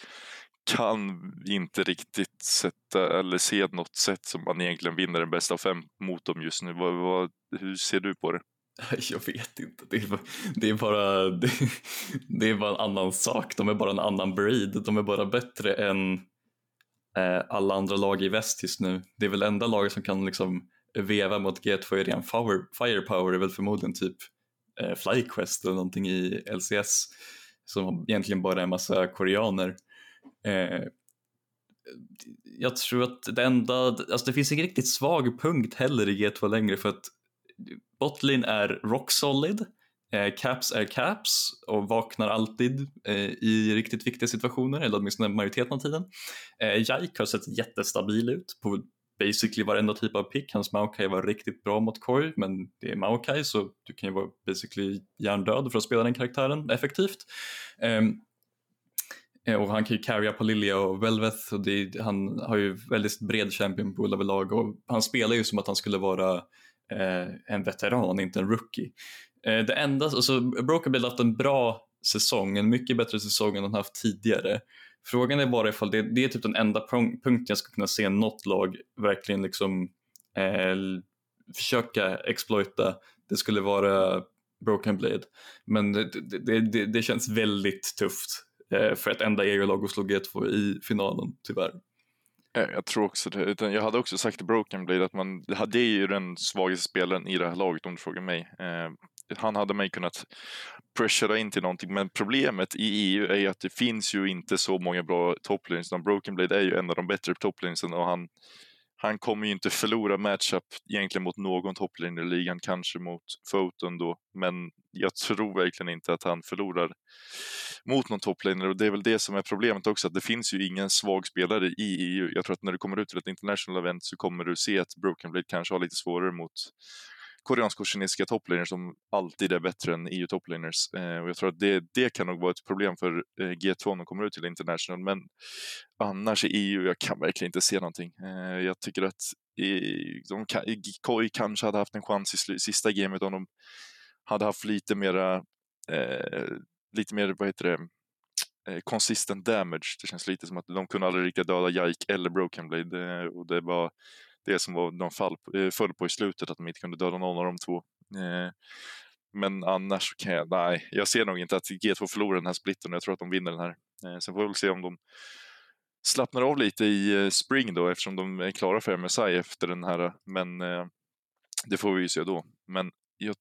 kan inte riktigt sätta eller se något sätt som man egentligen vinner den bästa av fem mot dem just nu. Vad, vad, hur ser du på det? [laughs] Jag vet inte. Det är, det är bara, [laughs] det, det, är bara en annan sak. De är bara en annan breed. De är bara bättre än eh, alla andra lag i väst just nu. Det är väl enda laget som kan liksom veva mot G2 i ren firepower är väl förmodligen typ eh, Flyquest eller någonting i LCS som egentligen bara är en massa koreaner. Eh, jag tror att det enda, alltså det finns ingen riktigt svag punkt heller i G2 längre för att botlin är rock solid, eh, caps är caps och vaknar alltid eh, i riktigt viktiga situationer, eller åtminstone majoriteten av tiden. Eh, Jaik har sett jättestabil ut på basically varenda typ av pick. Hans Maokai var riktigt bra mot Koi, men det är Maokai så du kan ju vara basically hjärndöd för att spela den karaktären effektivt. Um, och han kan ju carrya på Lilia och Velveth och det, han har ju väldigt bred champion pool överlag och han spelar ju som att han skulle vara eh, en veteran, inte en rookie. Eh, det enda, alltså Broken har haft en bra säsong, en mycket bättre säsong än han haft tidigare. Frågan är bara ifall det, det är typ den enda punkten jag skulle kunna se något lag verkligen liksom eh, försöka exploita. Det skulle vara Broken Blade. Men det, det, det, det känns väldigt tufft eh, för ett enda EU-lag att slå G2 i finalen, tyvärr. Jag tror också det. Jag hade också sagt Broken Blade att man, det är ju den svagaste spelaren i det här laget om du frågar mig. Eh, han hade mig kunnat pressura in till någonting, men problemet i EU är ju att det finns ju inte så många bra toplanes. Broken Blade är ju en av de bättre toplanesen och han, han kommer ju inte förlora matchup egentligen mot någon toplane i ligan, kanske mot Foton då, men jag tror verkligen inte att han förlorar mot någon toplaner och det är väl det som är problemet också, att det finns ju ingen svag spelare i EU. Jag tror att när du kommer ut till ett international event så kommer du se att Broken Blade kanske har lite svårare mot koreanska och kinesiska toplaners som alltid är bättre än EU toplaners. Eh, och jag tror att det, det kan nog vara ett problem för eh, G2 när de kommer ut till International. Men annars i EU, jag kan verkligen inte se någonting. Eh, jag tycker att i, de, KOI kanske hade haft en chans i sista gamet om de hade haft lite mera, eh, lite mer, vad heter det, eh, consistent damage. Det känns lite som att de kunde aldrig riktigt döda Jaik eller Broken Blade eh, och det var det som var, de fall, eh, föll på i slutet, att de inte kunde döda någon av de två. Eh, men annars kan jag, nej, jag ser nog inte att G2 förlorar den här splitten och jag tror att de vinner den här. Eh, sen får vi väl se om de slappnar av lite i spring då eftersom de är klara för MSI efter den här, men det får vi ju se då. Men jag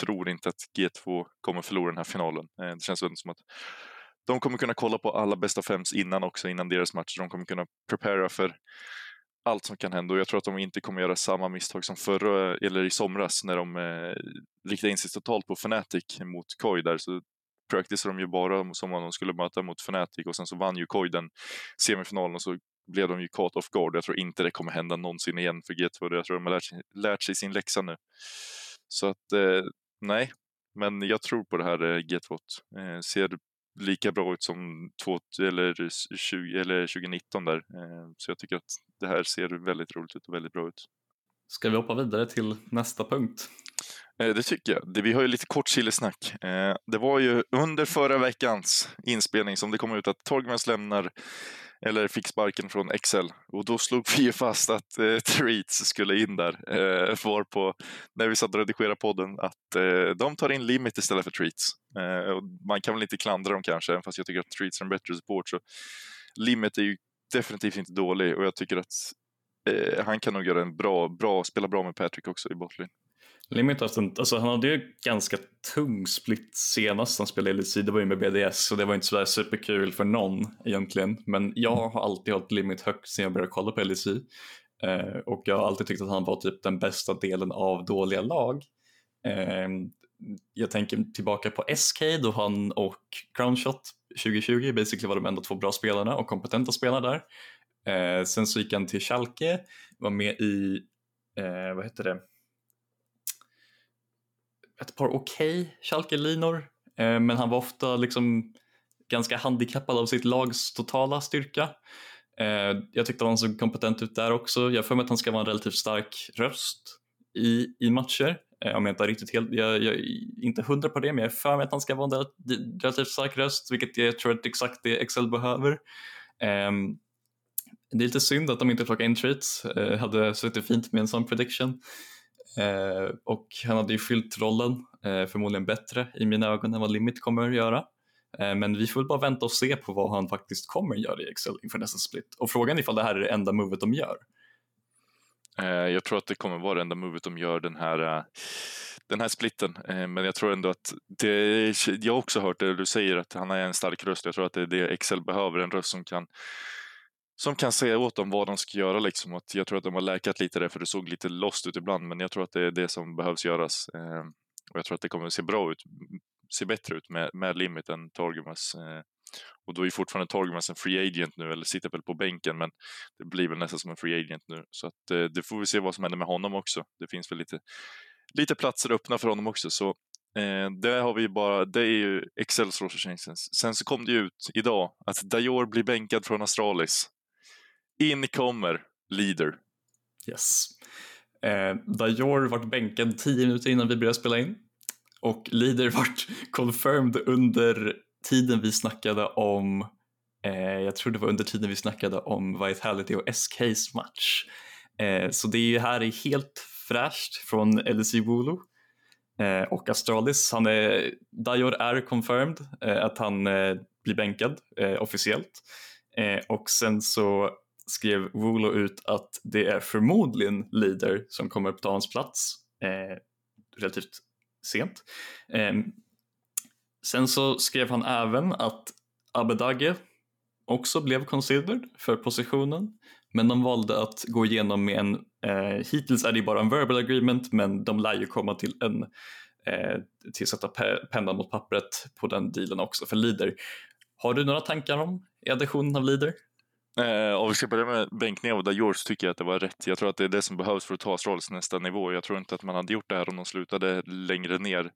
tror inte att G2 kommer förlora den här finalen. Det känns väl som att de kommer kunna kolla på alla bästa fems innan också, innan deras match. De kommer kunna prepara för allt som kan hända och jag tror att de inte kommer göra samma misstag som förra, eller i somras när de eh, riktade in sig totalt på Fnatic mot Koi där. Så practiceade de ju bara som om de skulle möta mot Fnatic och sen så vann ju Koi den semifinalen och så blev de ju caught off guard. Jag tror inte det kommer hända någonsin igen för G2. Jag tror de har lärt sig, lärt sig sin läxa nu. Så att eh, nej, men jag tror på det här eh, G2. Eh, ser lika bra ut som två, eller 20, eller 2019 där. Eh, så jag tycker att det här ser väldigt roligt ut och väldigt bra ut. Ska vi hoppa vidare till nästa punkt? Eh, det tycker jag. Vi har ju lite kort chilesnack. Eh, det var ju under förra veckans inspelning som det kom ut att Torgmans lämnar eller fick sparken från Excel. Och då slog vi ju fast att eh, Treats skulle in där. Eh, var på, när vi satt och redigerade podden, att eh, de tar in Limit istället för Treats. Eh, och man kan väl inte klandra dem kanske, även fast jag tycker att Treats är en bättre support. Så Limit är ju definitivt inte dålig och jag tycker att eh, han kan nog göra en bra, bra, spela bra med Patrick också i botlane. Limit haft alltså han hade ju ganska tung split senast han spelade LEC, det var ju med BDS så det var inte sådär superkul för någon egentligen. Men jag har alltid hållit Limit högt sen jag började kolla på LEC eh, och jag har alltid tyckt att han var typ den bästa delen av dåliga lag. Eh, jag tänker tillbaka på SK då han och Crownshot 2020 basically var de enda två bra spelarna och kompetenta spelare där. Eh, sen så gick han till Schalke, var med i, eh, vad heter det, ett par okej okay Schalke-linor, eh, men han var ofta liksom ganska handikappad av sitt lags totala styrka. Eh, jag tyckte han såg kompetent ut där också. Jag får mig att han ska vara en relativt stark röst i, i matcher. Eh, om jag inte är riktigt helt, jag, jag är inte hundra på det, men jag är för mig att han ska vara en relativt stark röst, vilket jag tror är exakt det Excel behöver. Ehm, det är lite synd att de inte plockade in treats. hade suttit fint med en sån prediction. Eh, och han hade ju fyllt rollen eh, förmodligen bättre i mina ögon än vad Limit kommer att göra. Eh, men vi får väl bara vänta och se på vad han faktiskt kommer att göra i Excel inför nästa split. Och frågan är ifall det här är det enda movet de gör. Eh, jag tror att det kommer vara det enda movet de gör den här, den här splitten. Men jag tror ändå att det, jag har också hört det du säger att han är en stark röst. Jag tror att det är det Excel behöver, en röst som kan som kan säga åt dem vad de ska göra. Liksom. Att jag tror att de har läkat lite där, för det såg lite lost ut ibland, men jag tror att det är det som behövs göras. Eh, och jag tror att det kommer att se bra ut, se bättre ut med, med Limit än Torgumas. Eh, och då är fortfarande torgumas en free agent nu, eller sitter väl på bänken, men det blir väl nästan som en free agent nu. Så att, eh, det får vi se vad som händer med honom också. Det finns väl lite, lite platser öppna för honom också. Så eh, det har vi bara, det är ju Excels rosa. Sen så kom det ju ut idag att Dior blir bänkad från Astralis. In kommer leader. Yes. Eh, Dior vart bänkad tio minuter innan vi började spela in och Leader vart [laughs] confirmed under tiden vi snackade om, eh, jag tror det var under tiden vi snackade om Vitality och SKs match. Eh, så det här är helt fräscht från LSI Wolo. eh, och Astralis. Han är, Dior är confirmed eh, att han eh, blir bänkad eh, officiellt eh, och sen så skrev Wolo ut att det är förmodligen Leader som kommer på ta hans plats eh, relativt sent. Ehm, sen så skrev han även att Abedage också blev considered för positionen men de valde att gå igenom med en, eh, hittills är det bara en verbal agreement men de lär ju komma till en eh, till att sätta pennan mot pappret på den dealen också för Leader. Har du några tankar om additionen av Leader? Eh, om vi ska börja med bänkning av Dajor så tycker jag att det var rätt. Jag tror att det är det som behövs för att ta Astralis nästa nivå. Jag tror inte att man hade gjort det här om de slutade längre ner.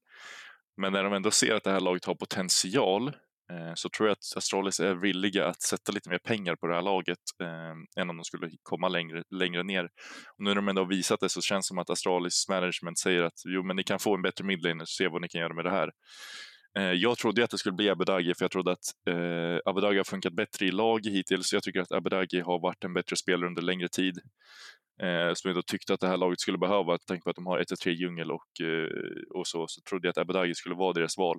Men när de ändå ser att det här laget har potential eh, så tror jag att Astralis är villiga att sätta lite mer pengar på det här laget eh, än om de skulle komma längre, längre ner. Och nu när de ändå har visat det så känns det som att Astralis management säger att jo, men ni kan få en bättre midlaner, se vad ni kan göra med det här. Eh, jag trodde att det skulle bli Abedagi för jag trodde att eh, Abedagi har funkat bättre i lag hittills. Jag tycker att Abedagi har varit en bättre spelare under längre tid eh, som jag då tyckte att det här laget skulle behöva. Tänk på att de har 1-3 djungel och, eh, och så, så trodde jag att Abedagi skulle vara deras val.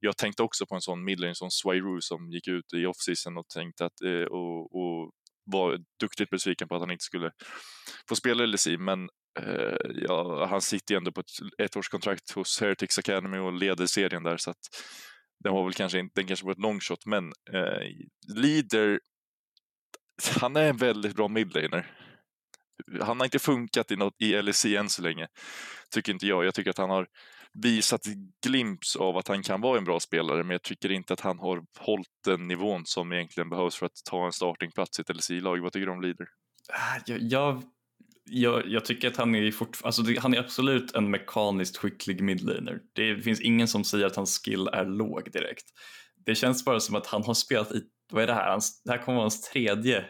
Jag tänkte också på en sån midlane som Swairu som gick ut i offseason och tänkte att eh, och, och var duktigt besviken på att han inte skulle få spela LSI, men Eh, ja, han sitter ju ändå på ett ettårskontrakt hos Heretics Academy och leder serien där så att den var väl kanske inte, den kanske var ett longshot, men eh, Leader, han är en väldigt bra midlaner han har inte funkat i, något, i LEC än så länge, tycker inte jag. Jag tycker att han har visat glimps av att han kan vara en bra spelare, men jag tycker inte att han har hållit den nivån som egentligen behövs för att ta en startingplats i ett LEC-lag. Vad tycker du om Leader? Ah, jag, jag, jag, jag tycker att han är, fort, alltså det, han är absolut en mekaniskt skicklig midlaner. Det finns ingen som säger att hans skill är låg direkt. Det känns bara som att han har spelat i, vad är det här, hans, det här kommer vara hans tredje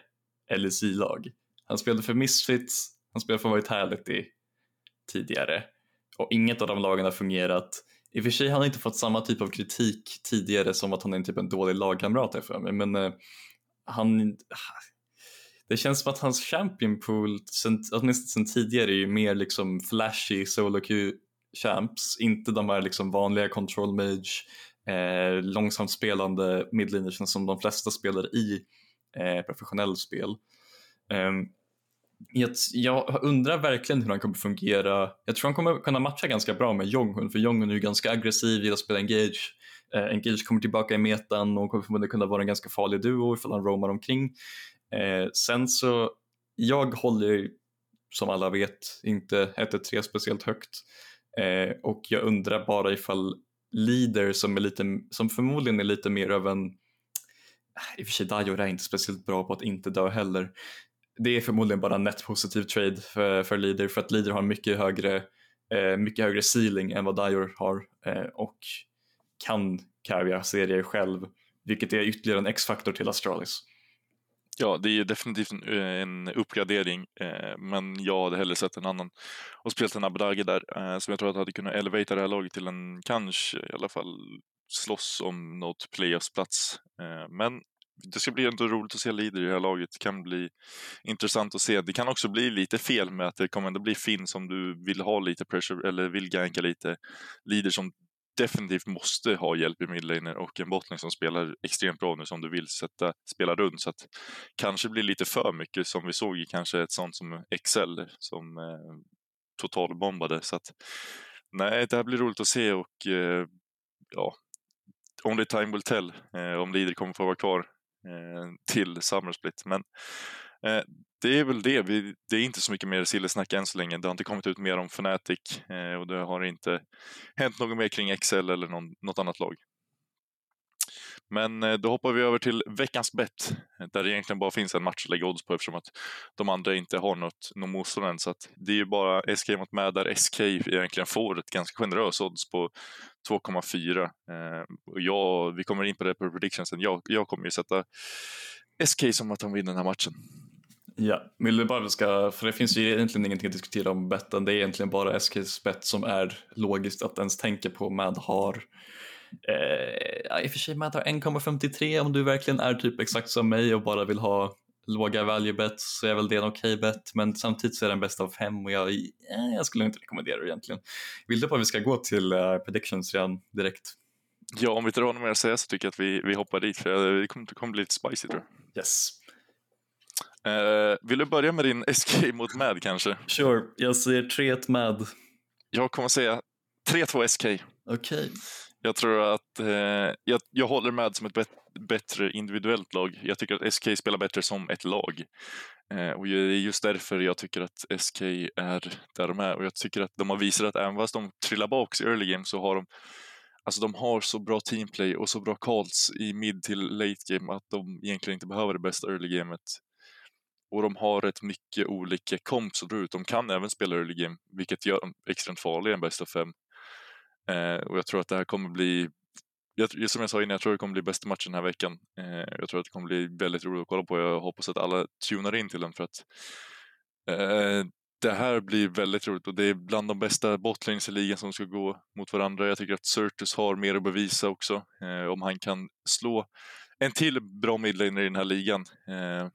LSI-lag. Han spelade för Misfits, han spelade för Vitality tidigare och inget av de lagen har fungerat. I och för sig har han inte fått samma typ av kritik tidigare som att han är typ en dålig lagkamrat för mig men eh, han det känns som att hans champion pool, sen, åtminstone sen tidigare, är ju mer liksom flashy solo queue champs, inte de här liksom vanliga control mage, eh, långsamt spelande midliners som de flesta spelar i eh, professionell spel. Um, jag, jag, undrar verkligen hur han kommer fungera. Jag tror han kommer kunna matcha ganska bra med Jonghun för Jonghun är ju ganska aggressiv, gillar att spela engage. Eh, engage kommer tillbaka i metan och kommer förmodligen kunna vara en ganska farlig duo ifall han roamar omkring. Eh, sen så, jag håller som alla vet inte 1-3 speciellt högt eh, och jag undrar bara ifall Leader som, är lite, som förmodligen är lite mer av en eh, i och för sig Dior är inte speciellt bra på att inte dö heller. Det är förmodligen bara en net positiv trade för, för Leader för att Leader har mycket högre, eh, mycket högre ceiling än vad Dior har eh, och kan carrya serier själv vilket är ytterligare en X-faktor till Astralis. Ja, det är definitivt en, eh, en uppgradering, eh, men jag hade hellre sett en annan och spelat en Abdage där, eh, som jag tror att hade kunnat elevata det här laget till en, kanske i alla fall, slåss om något playoffsplats. Eh, men det ska bli ändå roligt att se Leader i det här laget. Det kan bli intressant att se. Det kan också bli lite fel med att det kommer ändå bli Finn som du vill ha lite pressure eller vill ganka lite. Leader som definitivt måste ha hjälp i midlaner och en bottling som spelar extremt bra nu som du vill sätta, spela runt. Så att kanske blir lite för mycket som vi såg i kanske ett sånt som Excel som eh, totalbombade. Så att nej, det här blir roligt att se och eh, ja, only time will tell eh, om Leader kommer få vara kvar eh, till Summer Split. Men eh, det är väl det. Vi, det är inte så mycket mer sillesnack än så länge. Det har inte kommit ut mer om Fnatic eh, och det har inte hänt något mer kring Excel eller någon, något annat lag. Men eh, då hoppar vi över till veckans bett där det egentligen bara finns en match att lägga odds på eftersom att de andra inte har något, något motstånd Så att det är ju bara SK mot med där SK egentligen får ett ganska generöst odds på 2,4. Eh, och vi kommer in på det på predictionsen. Jag, jag kommer ju sätta SK som att de vinner den här matchen. Ja, vill du bara ska, för det finns ju egentligen ingenting att diskutera om betten, det är egentligen bara SKs bett som är logiskt att ens tänka på. Mad har, eh, i och för sig Mad har 1,53 om du verkligen är typ exakt som mig och bara vill ha låga value bets så är väl det en okej okay bet men samtidigt så är den bäst av fem och jag, eh, jag skulle inte rekommendera det egentligen. Vill du bara vi ska gå till uh, predictions redan direkt? Ja, om vi inte har något mer att säga så tycker jag att vi, vi hoppar dit för det kommer, det kommer bli lite spicy tror jag. Yes. Uh, vill du börja med din [laughs] SK mot Mad kanske? Sure, jag säger 3-1 Mad. Jag kommer säga 3-2 SK. Okej. Okay. Jag tror att uh, jag, jag håller Mad som ett bet bättre individuellt lag. Jag tycker att SK spelar bättre som ett lag. Uh, och det är just därför jag tycker att SK är där de är. Och jag tycker att de har visat att även fast de trillar bak i early game så har de Alltså de har så bra teamplay och så bra calls i mid till late game att de egentligen inte behöver det bästa early gamet och de har rätt mycket olika komps att dra ut. De kan även spela early game, vilket gör dem extremt farliga i en bäst av fem. Eh, och jag tror att det här kommer bli, jag, som jag sa innan, jag tror det kommer bli bästa matchen den här veckan. Eh, jag tror att det kommer bli väldigt roligt att kolla på. Jag hoppas att alla tunar in till den för att eh, det här blir väldigt roligt och det är bland de bästa botlanes i ligan som ska gå mot varandra. Jag tycker att Surtus har mer att bevisa också, eh, om han kan slå en till bra midlaner i den här ligan. Eh,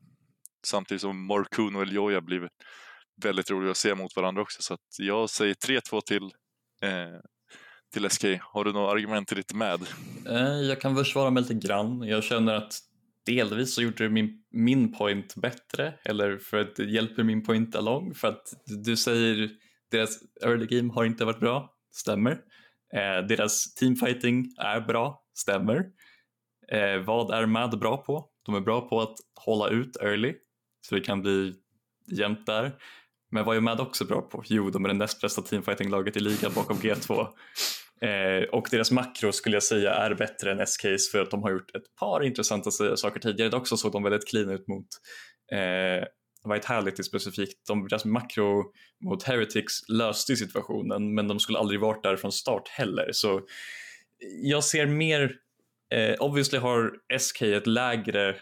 Samtidigt som Markoon och Eljoja blir väldigt roliga att se mot varandra också. Så jag säger 3-2 till, eh, till SK. Har du några argument till ditt med? Eh, jag kan försvara mig lite grann. Jag känner att delvis så gjorde du min, min point bättre eller för att det hjälper min point along för att du säger deras early game har inte varit bra, stämmer. Eh, deras teamfighting är bra, stämmer. Eh, vad är MAD bra på? De är bra på att hålla ut early, så det kan bli jämnt där. Men vad är Mad också bra på? Jo, de är det näst bästa teamfighting-laget i ligan bakom G2. Eh, och deras makro skulle jag säga är bättre än S-Case för att de har gjort ett par intressanta saker tidigare. Dock så såg de väldigt clean ut mot eh, Vitality specifikt. De, deras makro mot Heretics löste situationen men de skulle aldrig varit där från start heller. Så jag ser mer, eh, obviously har SK ett lägre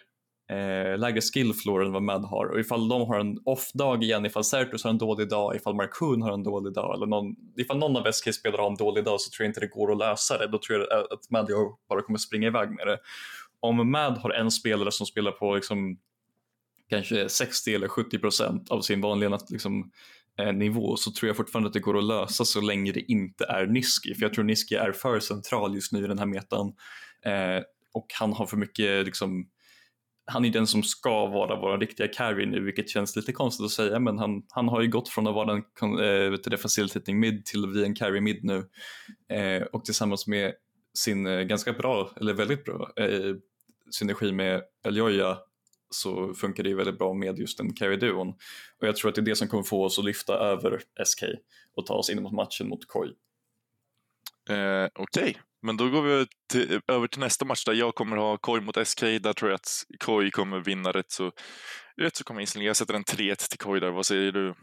eh, lägre skill floor än vad Mad har och ifall de har en off-dag igen, ifall Certus har en dålig dag, ifall Markoon har en dålig dag eller någon, ifall någon av SK-spelare har en dålig dag så tror jag inte det går att lösa det. Då tror jag att Mad bara kommer springa iväg med det. Om Mad har en spelare som spelar på liksom, kanske 60 eller 70 procent av sin vanliga liksom, eh, nivå så tror jag fortfarande att det går att lösa så länge det inte är Niski. För jag tror Niski är för central just nu i den här metan. Eh, och han har för mycket liksom, han är den som ska vara vår riktiga carry nu, vilket känns lite konstigt att säga, men han, han har ju gått från att vara en äh, eh, facilitating mid till att bli en carry mid nu. Eh, och tillsammans med sin eh, ganska bra, eller väldigt bra, eh, synergi med Eljoja så funkar det ju väldigt bra med just den carry-duon. Och jag tror att det är det som kommer få oss att lyfta över SK och ta oss in mot matchen mot Koi. Eh, Okej, okay men då går vi till, över till nästa match där jag kommer ha Koi mot SK. Där tror jag att Koi kommer vinna rätt så, rätt så kommer Jag sätter en 3-1 till Koi där. Vad säger du?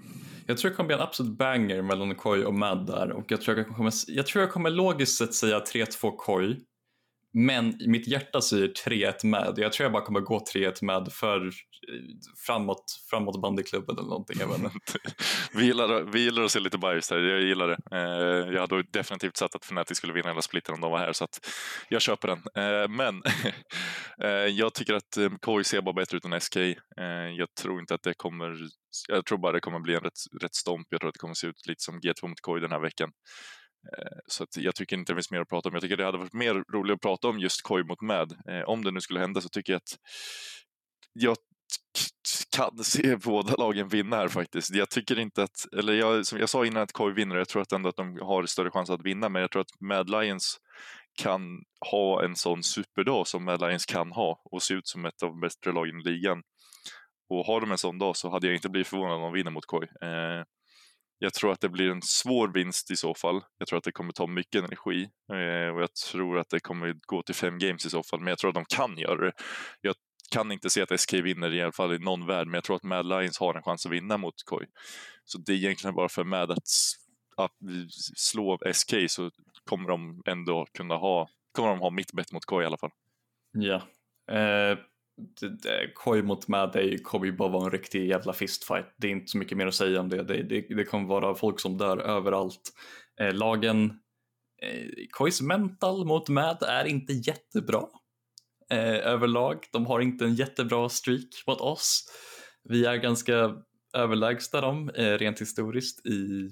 Jag tror det kommer bli en absolut banger mellan Koi och Mad där och jag tror jag kommer, jag tror jag kommer logiskt sett säga 3-2 Koi men mitt hjärta säger 3-1 med. Jag tror jag bara kommer gå 3-1 med för eh, framåt, framåt bandyklubben eller någonting. Jag [laughs] vi, gillar, vi gillar att se lite bias där, jag gillar det. Eh, jag hade definitivt satt att Fnatic skulle vinna hela splitten om de var här så att jag köper den. Eh, men [laughs] eh, jag tycker att eh, KI ser bara bättre ut än SK. Jag tror inte att det kommer, jag tror bara det kommer bli en rätt, rätt stomp. Jag tror att det kommer se ut lite som G2 mot KI den här veckan. Eh, så jag tycker inte det finns mer att prata om. Jag tycker det hade varit mer roligt att prata om just Koi mot Mad. Eh, om det nu skulle hända så tycker jag att jag kan se [laughs] båda lagen vinna här faktiskt. Jag tycker inte att, eller jag, som jag sa innan att Koi vinner, jag tror att ändå att de har större chans att vinna, men jag tror att Mad Lions kan ha en sån superdag som Mad Lions kan ha och se ut som ett av de bättre lagen i ligan. Och har de en sån dag så hade jag inte blivit förvånad om de vinner mot Koi. Eh, jag tror att det blir en svår vinst i så fall. Jag tror att det kommer ta mycket energi eh, och jag tror att det kommer gå till fem games i så fall, men jag tror att de kan göra det. Jag kan inte se att SK vinner i alla fall i någon värld, men jag tror att Mad Lions har en chans att vinna mot KOI. Så det är egentligen bara för Mad att, att slå SK så kommer de ändå kunna ha, kommer de ha mitt bett mot KOI i alla fall. Ja. Eh Koi mot Mad kommer ju bara vara en riktig jävla fistfight. Det är inte så mycket mer att säga om det. Det, det, det kommer vara folk som dör överallt. Eh, lagen, eh, Kois mental mot Mad är inte jättebra eh, överlag. De har inte en jättebra streak mot oss. Vi är ganska överlägsna dem eh, rent historiskt i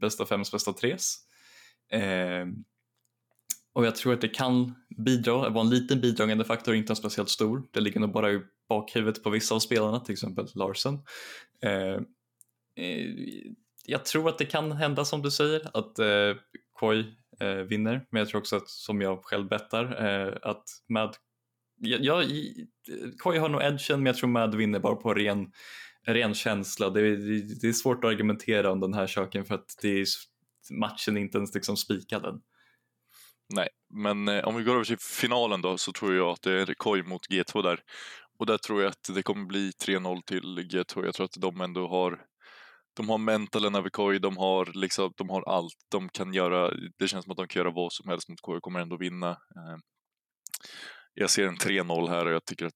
bästa fems, bästa tres. Eh, och jag tror att det kan bidra, vara en liten bidragande faktor, inte en speciellt stor. Det ligger nog bara i bakhuvudet på vissa av spelarna, till exempel Larsen. Eh, eh, jag tror att det kan hända som du säger, att eh, Koi eh, vinner, men jag tror också att, som jag själv bettar, eh, att Mad jag, jag, Koi har nog edgen, men jag tror Mad vinner bara på ren, ren känsla. Det, det, det är svårt att argumentera om den här köken för att det är, matchen är inte ens liksom spikad än. Nej, men eh, om vi går över till finalen då så tror jag att det är Koi mot G2 där. Och där tror jag att det kommer bli 3-0 till G2. Jag tror att de ändå har de har mentalen över Koi, de har, liksom, de har allt. De kan göra, det känns som att de kan göra vad som helst mot Koi och kommer ändå vinna. Eh, jag ser en 3-0 här och jag tycker att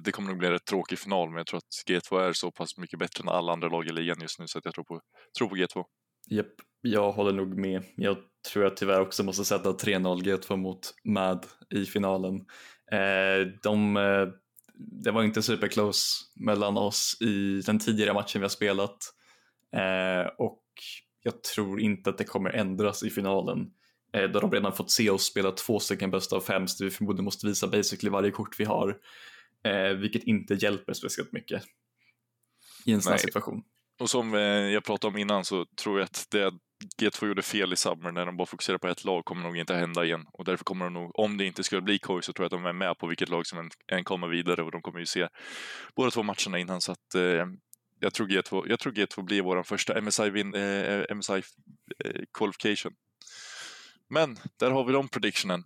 det kommer nog bli en rätt tråkig final, men jag tror att G2 är så pass mycket bättre än alla andra lag i ligan just nu så att jag tror på, tror på G2. Japp, jag håller nog med. Jag tror jag tyvärr också måste sätta 3-0 G2 mot MAD i finalen. Eh, de, eh, det var inte superclose mellan oss i den tidigare matchen vi har spelat eh, och jag tror inte att det kommer ändras i finalen eh, då de redan fått se oss spela två stycken bästa av fem så vi förmodligen måste visa basically varje kort vi har vilket inte hjälper speciellt mycket i en sån här situation. Och som eh, jag pratade om innan så tror jag att det G2 gjorde fel i Summer när de bara fokuserar på ett lag kommer nog inte hända igen och därför kommer de nog, om det inte skulle bli KOI så tror jag att de är med på vilket lag som än, än kommer vidare och de kommer ju se båda två matcherna innan så att eh, jag tror G2, jag tror G2 blir vår första MSI, win, eh, MSI eh, qualification. Men där har vi de predictionen.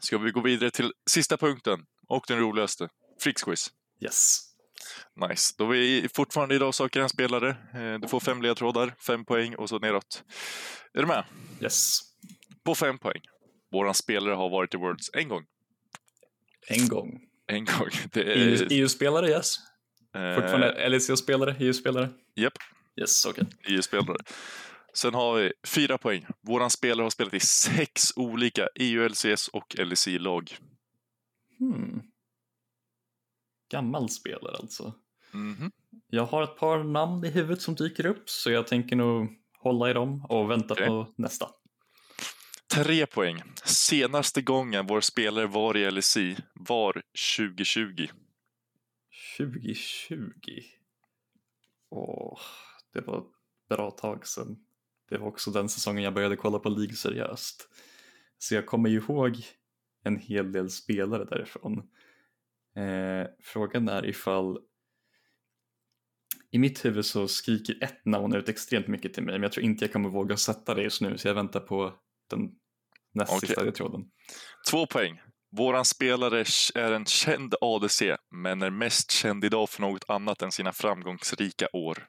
Ska vi gå vidare till sista punkten och den roligaste, Fricksquiz. Yes. Nice. Då är vi fortfarande idag söker en spelare. Eh, du får fem ledtrådar, fem poäng och så neråt. Är du med? Yes. På fem poäng. Våran spelare har varit i Worlds en gång. En gång? En gång. [laughs] Är... EU-spelare, yes. Uh... Fortfarande LEC-spelare, EU-spelare? Japp. Yes, okej. Okay. EU-spelare. Sen har vi fyra poäng. Våran spelare har spelat i sex olika EU, LCS och LEC-lag. Hmm gammal spelare alltså. Mm -hmm. Jag har ett par namn i huvudet som dyker upp så jag tänker nog hålla i dem och vänta okay. på nästa. Tre poäng. Senaste gången vår spelare var i LSI var 2020. 2020? Åh, det var ett bra tag sedan. Det var också den säsongen jag började kolla på League seriöst. Så jag kommer ju ihåg en hel del spelare därifrån. Eh, frågan är ifall i mitt huvud så skriker ett namn ut extremt mycket till mig men jag tror inte jag kommer våga sätta det just nu så jag väntar på den näst Okej. sista ledtråden. Två poäng. Våran spelare är en känd ADC, men är mest känd idag för något annat än sina framgångsrika år. [laughs]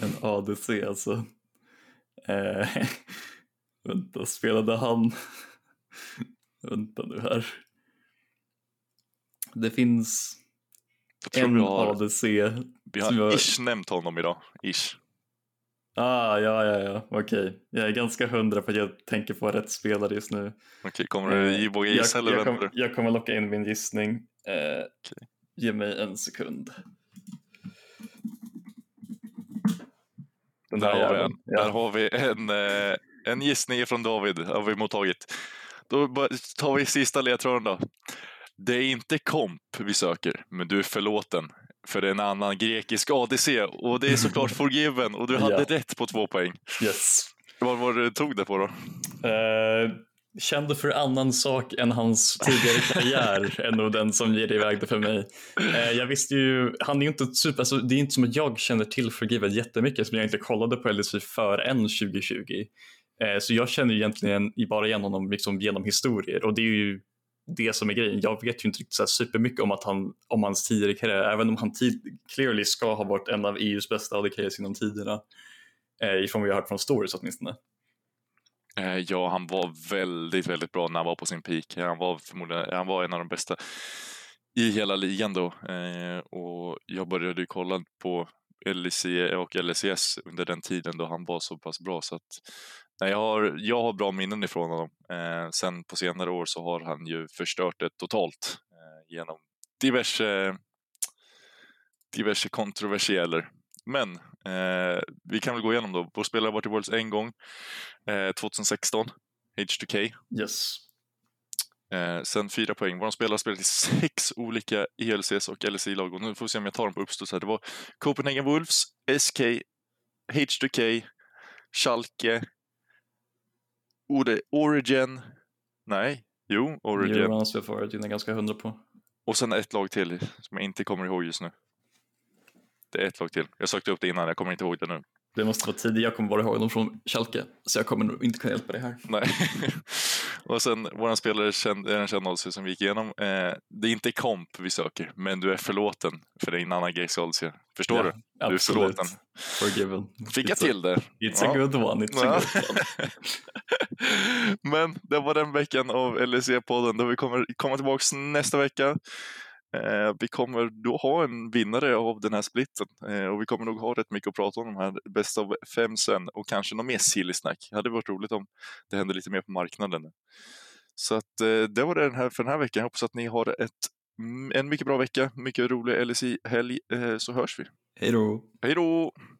En ADC alltså. Eh, [laughs] vänta, spelade han? [laughs] vänta nu här. Det finns en har, ADC. vi har jag- ish nämnt honom idag. Ish. Ah, ja, ja, ja, okej. Jag är ganska hundra på att jag tänker på rätt spelare just nu. Okej, kommer du Eh, våga gissa jag, eller jag, kom, jag kommer locka in min gissning. Eh, Ge mig en sekund. Den Där har, vi en. Där har vi en, eh, en gissning från David, har vi mottagit. Då tar vi sista ledtråden då. Det är inte komp vi söker, men du är förlåten. För det är en annan grekisk ADC och det är såklart [laughs] forgiven och du hade Ja. rätt på två poäng. Yes. Vad var det du tog det på då? Eh, kände för annan sak än hans tidigare [laughs] karriär är nog den som ger det iväg det för mig. Eh, jag visste ju, han är ju inte super, alltså, det är inte som att jag känner till Forgiven jättemycket som jag inte kollade på LSV förrän 2020. Eh, så jag känner ju egentligen bara igen honom liksom genom historier och det är ju det som är grejen. Jag vet ju inte riktigt så här supermycket om, att han, om hans tidigare karriär, även om han tid, clearly ska ha varit en av EUs bästa ADKs genom tiderna. Eh, ifrån vad jag har hört från stories åtminstone. Eh, Ja, han var väldigt, väldigt bra när han var på sin peak. Han var förmodligen han var en av de bästa i hela ligan då. Eh, och jag började ju kolla på LEC och LCS under den tiden då han var så pass bra. Så att, nej, jag, har, jag har bra minnen ifrån honom. Eh, sen på senare år så har han ju förstört det totalt eh, genom diverse, diverse kontroversieller. Men eh, vi kan väl gå igenom då. Vår spelare har varit i Worlds en gång, eh, 2016, H2K. Yes. Eh, sen fyra poäng. Vår spelare har spelat i sex olika ELCs och LCI-lag och nu får vi se om jag tar dem på uppstuds här. Det var Copenhagen Wolves, SK, H2K, Schalke, Origin, nej, jo, Origin. Eurons får jag är ganska hundra på. Och sen ett lag till som jag inte kommer ihåg just nu. Det är ett lag till. Jag sökte upp det innan, jag kommer inte ihåg det nu. Det måste vara tidigt, jag kommer bara ihåg dem från Schalke. Så jag kommer nog inte kunna hjälpa dig här. Nej. [laughs] och sen våran spelare känd, en känd oddser som vi gick igenom. Eh, det är inte komp vi söker, men du är förlåten för en annan grekisk oddser. Förstår Ja, du? Du är förlåten. Forgiven. Fick jag a- till det? It's Ja. a good one, it's a Ja. good one. [laughs] Men det var den veckan av LEC-podden då vi kommer komma tillbaka nästa vecka. Eh, vi kommer då ha en vinnare av den här splitten eh, och vi kommer nog ha rätt mycket att prata om de här bästa av fem sen och kanske något mer silly snack. Det hade varit roligt om det hände lite mer på marknaden. Så att eh, det var det den här för den här veckan. Jag hoppas att ni har ett, mm, en mycket bra vecka, mycket rolig LSI-helg, så hörs vi. Hej då. Hej då!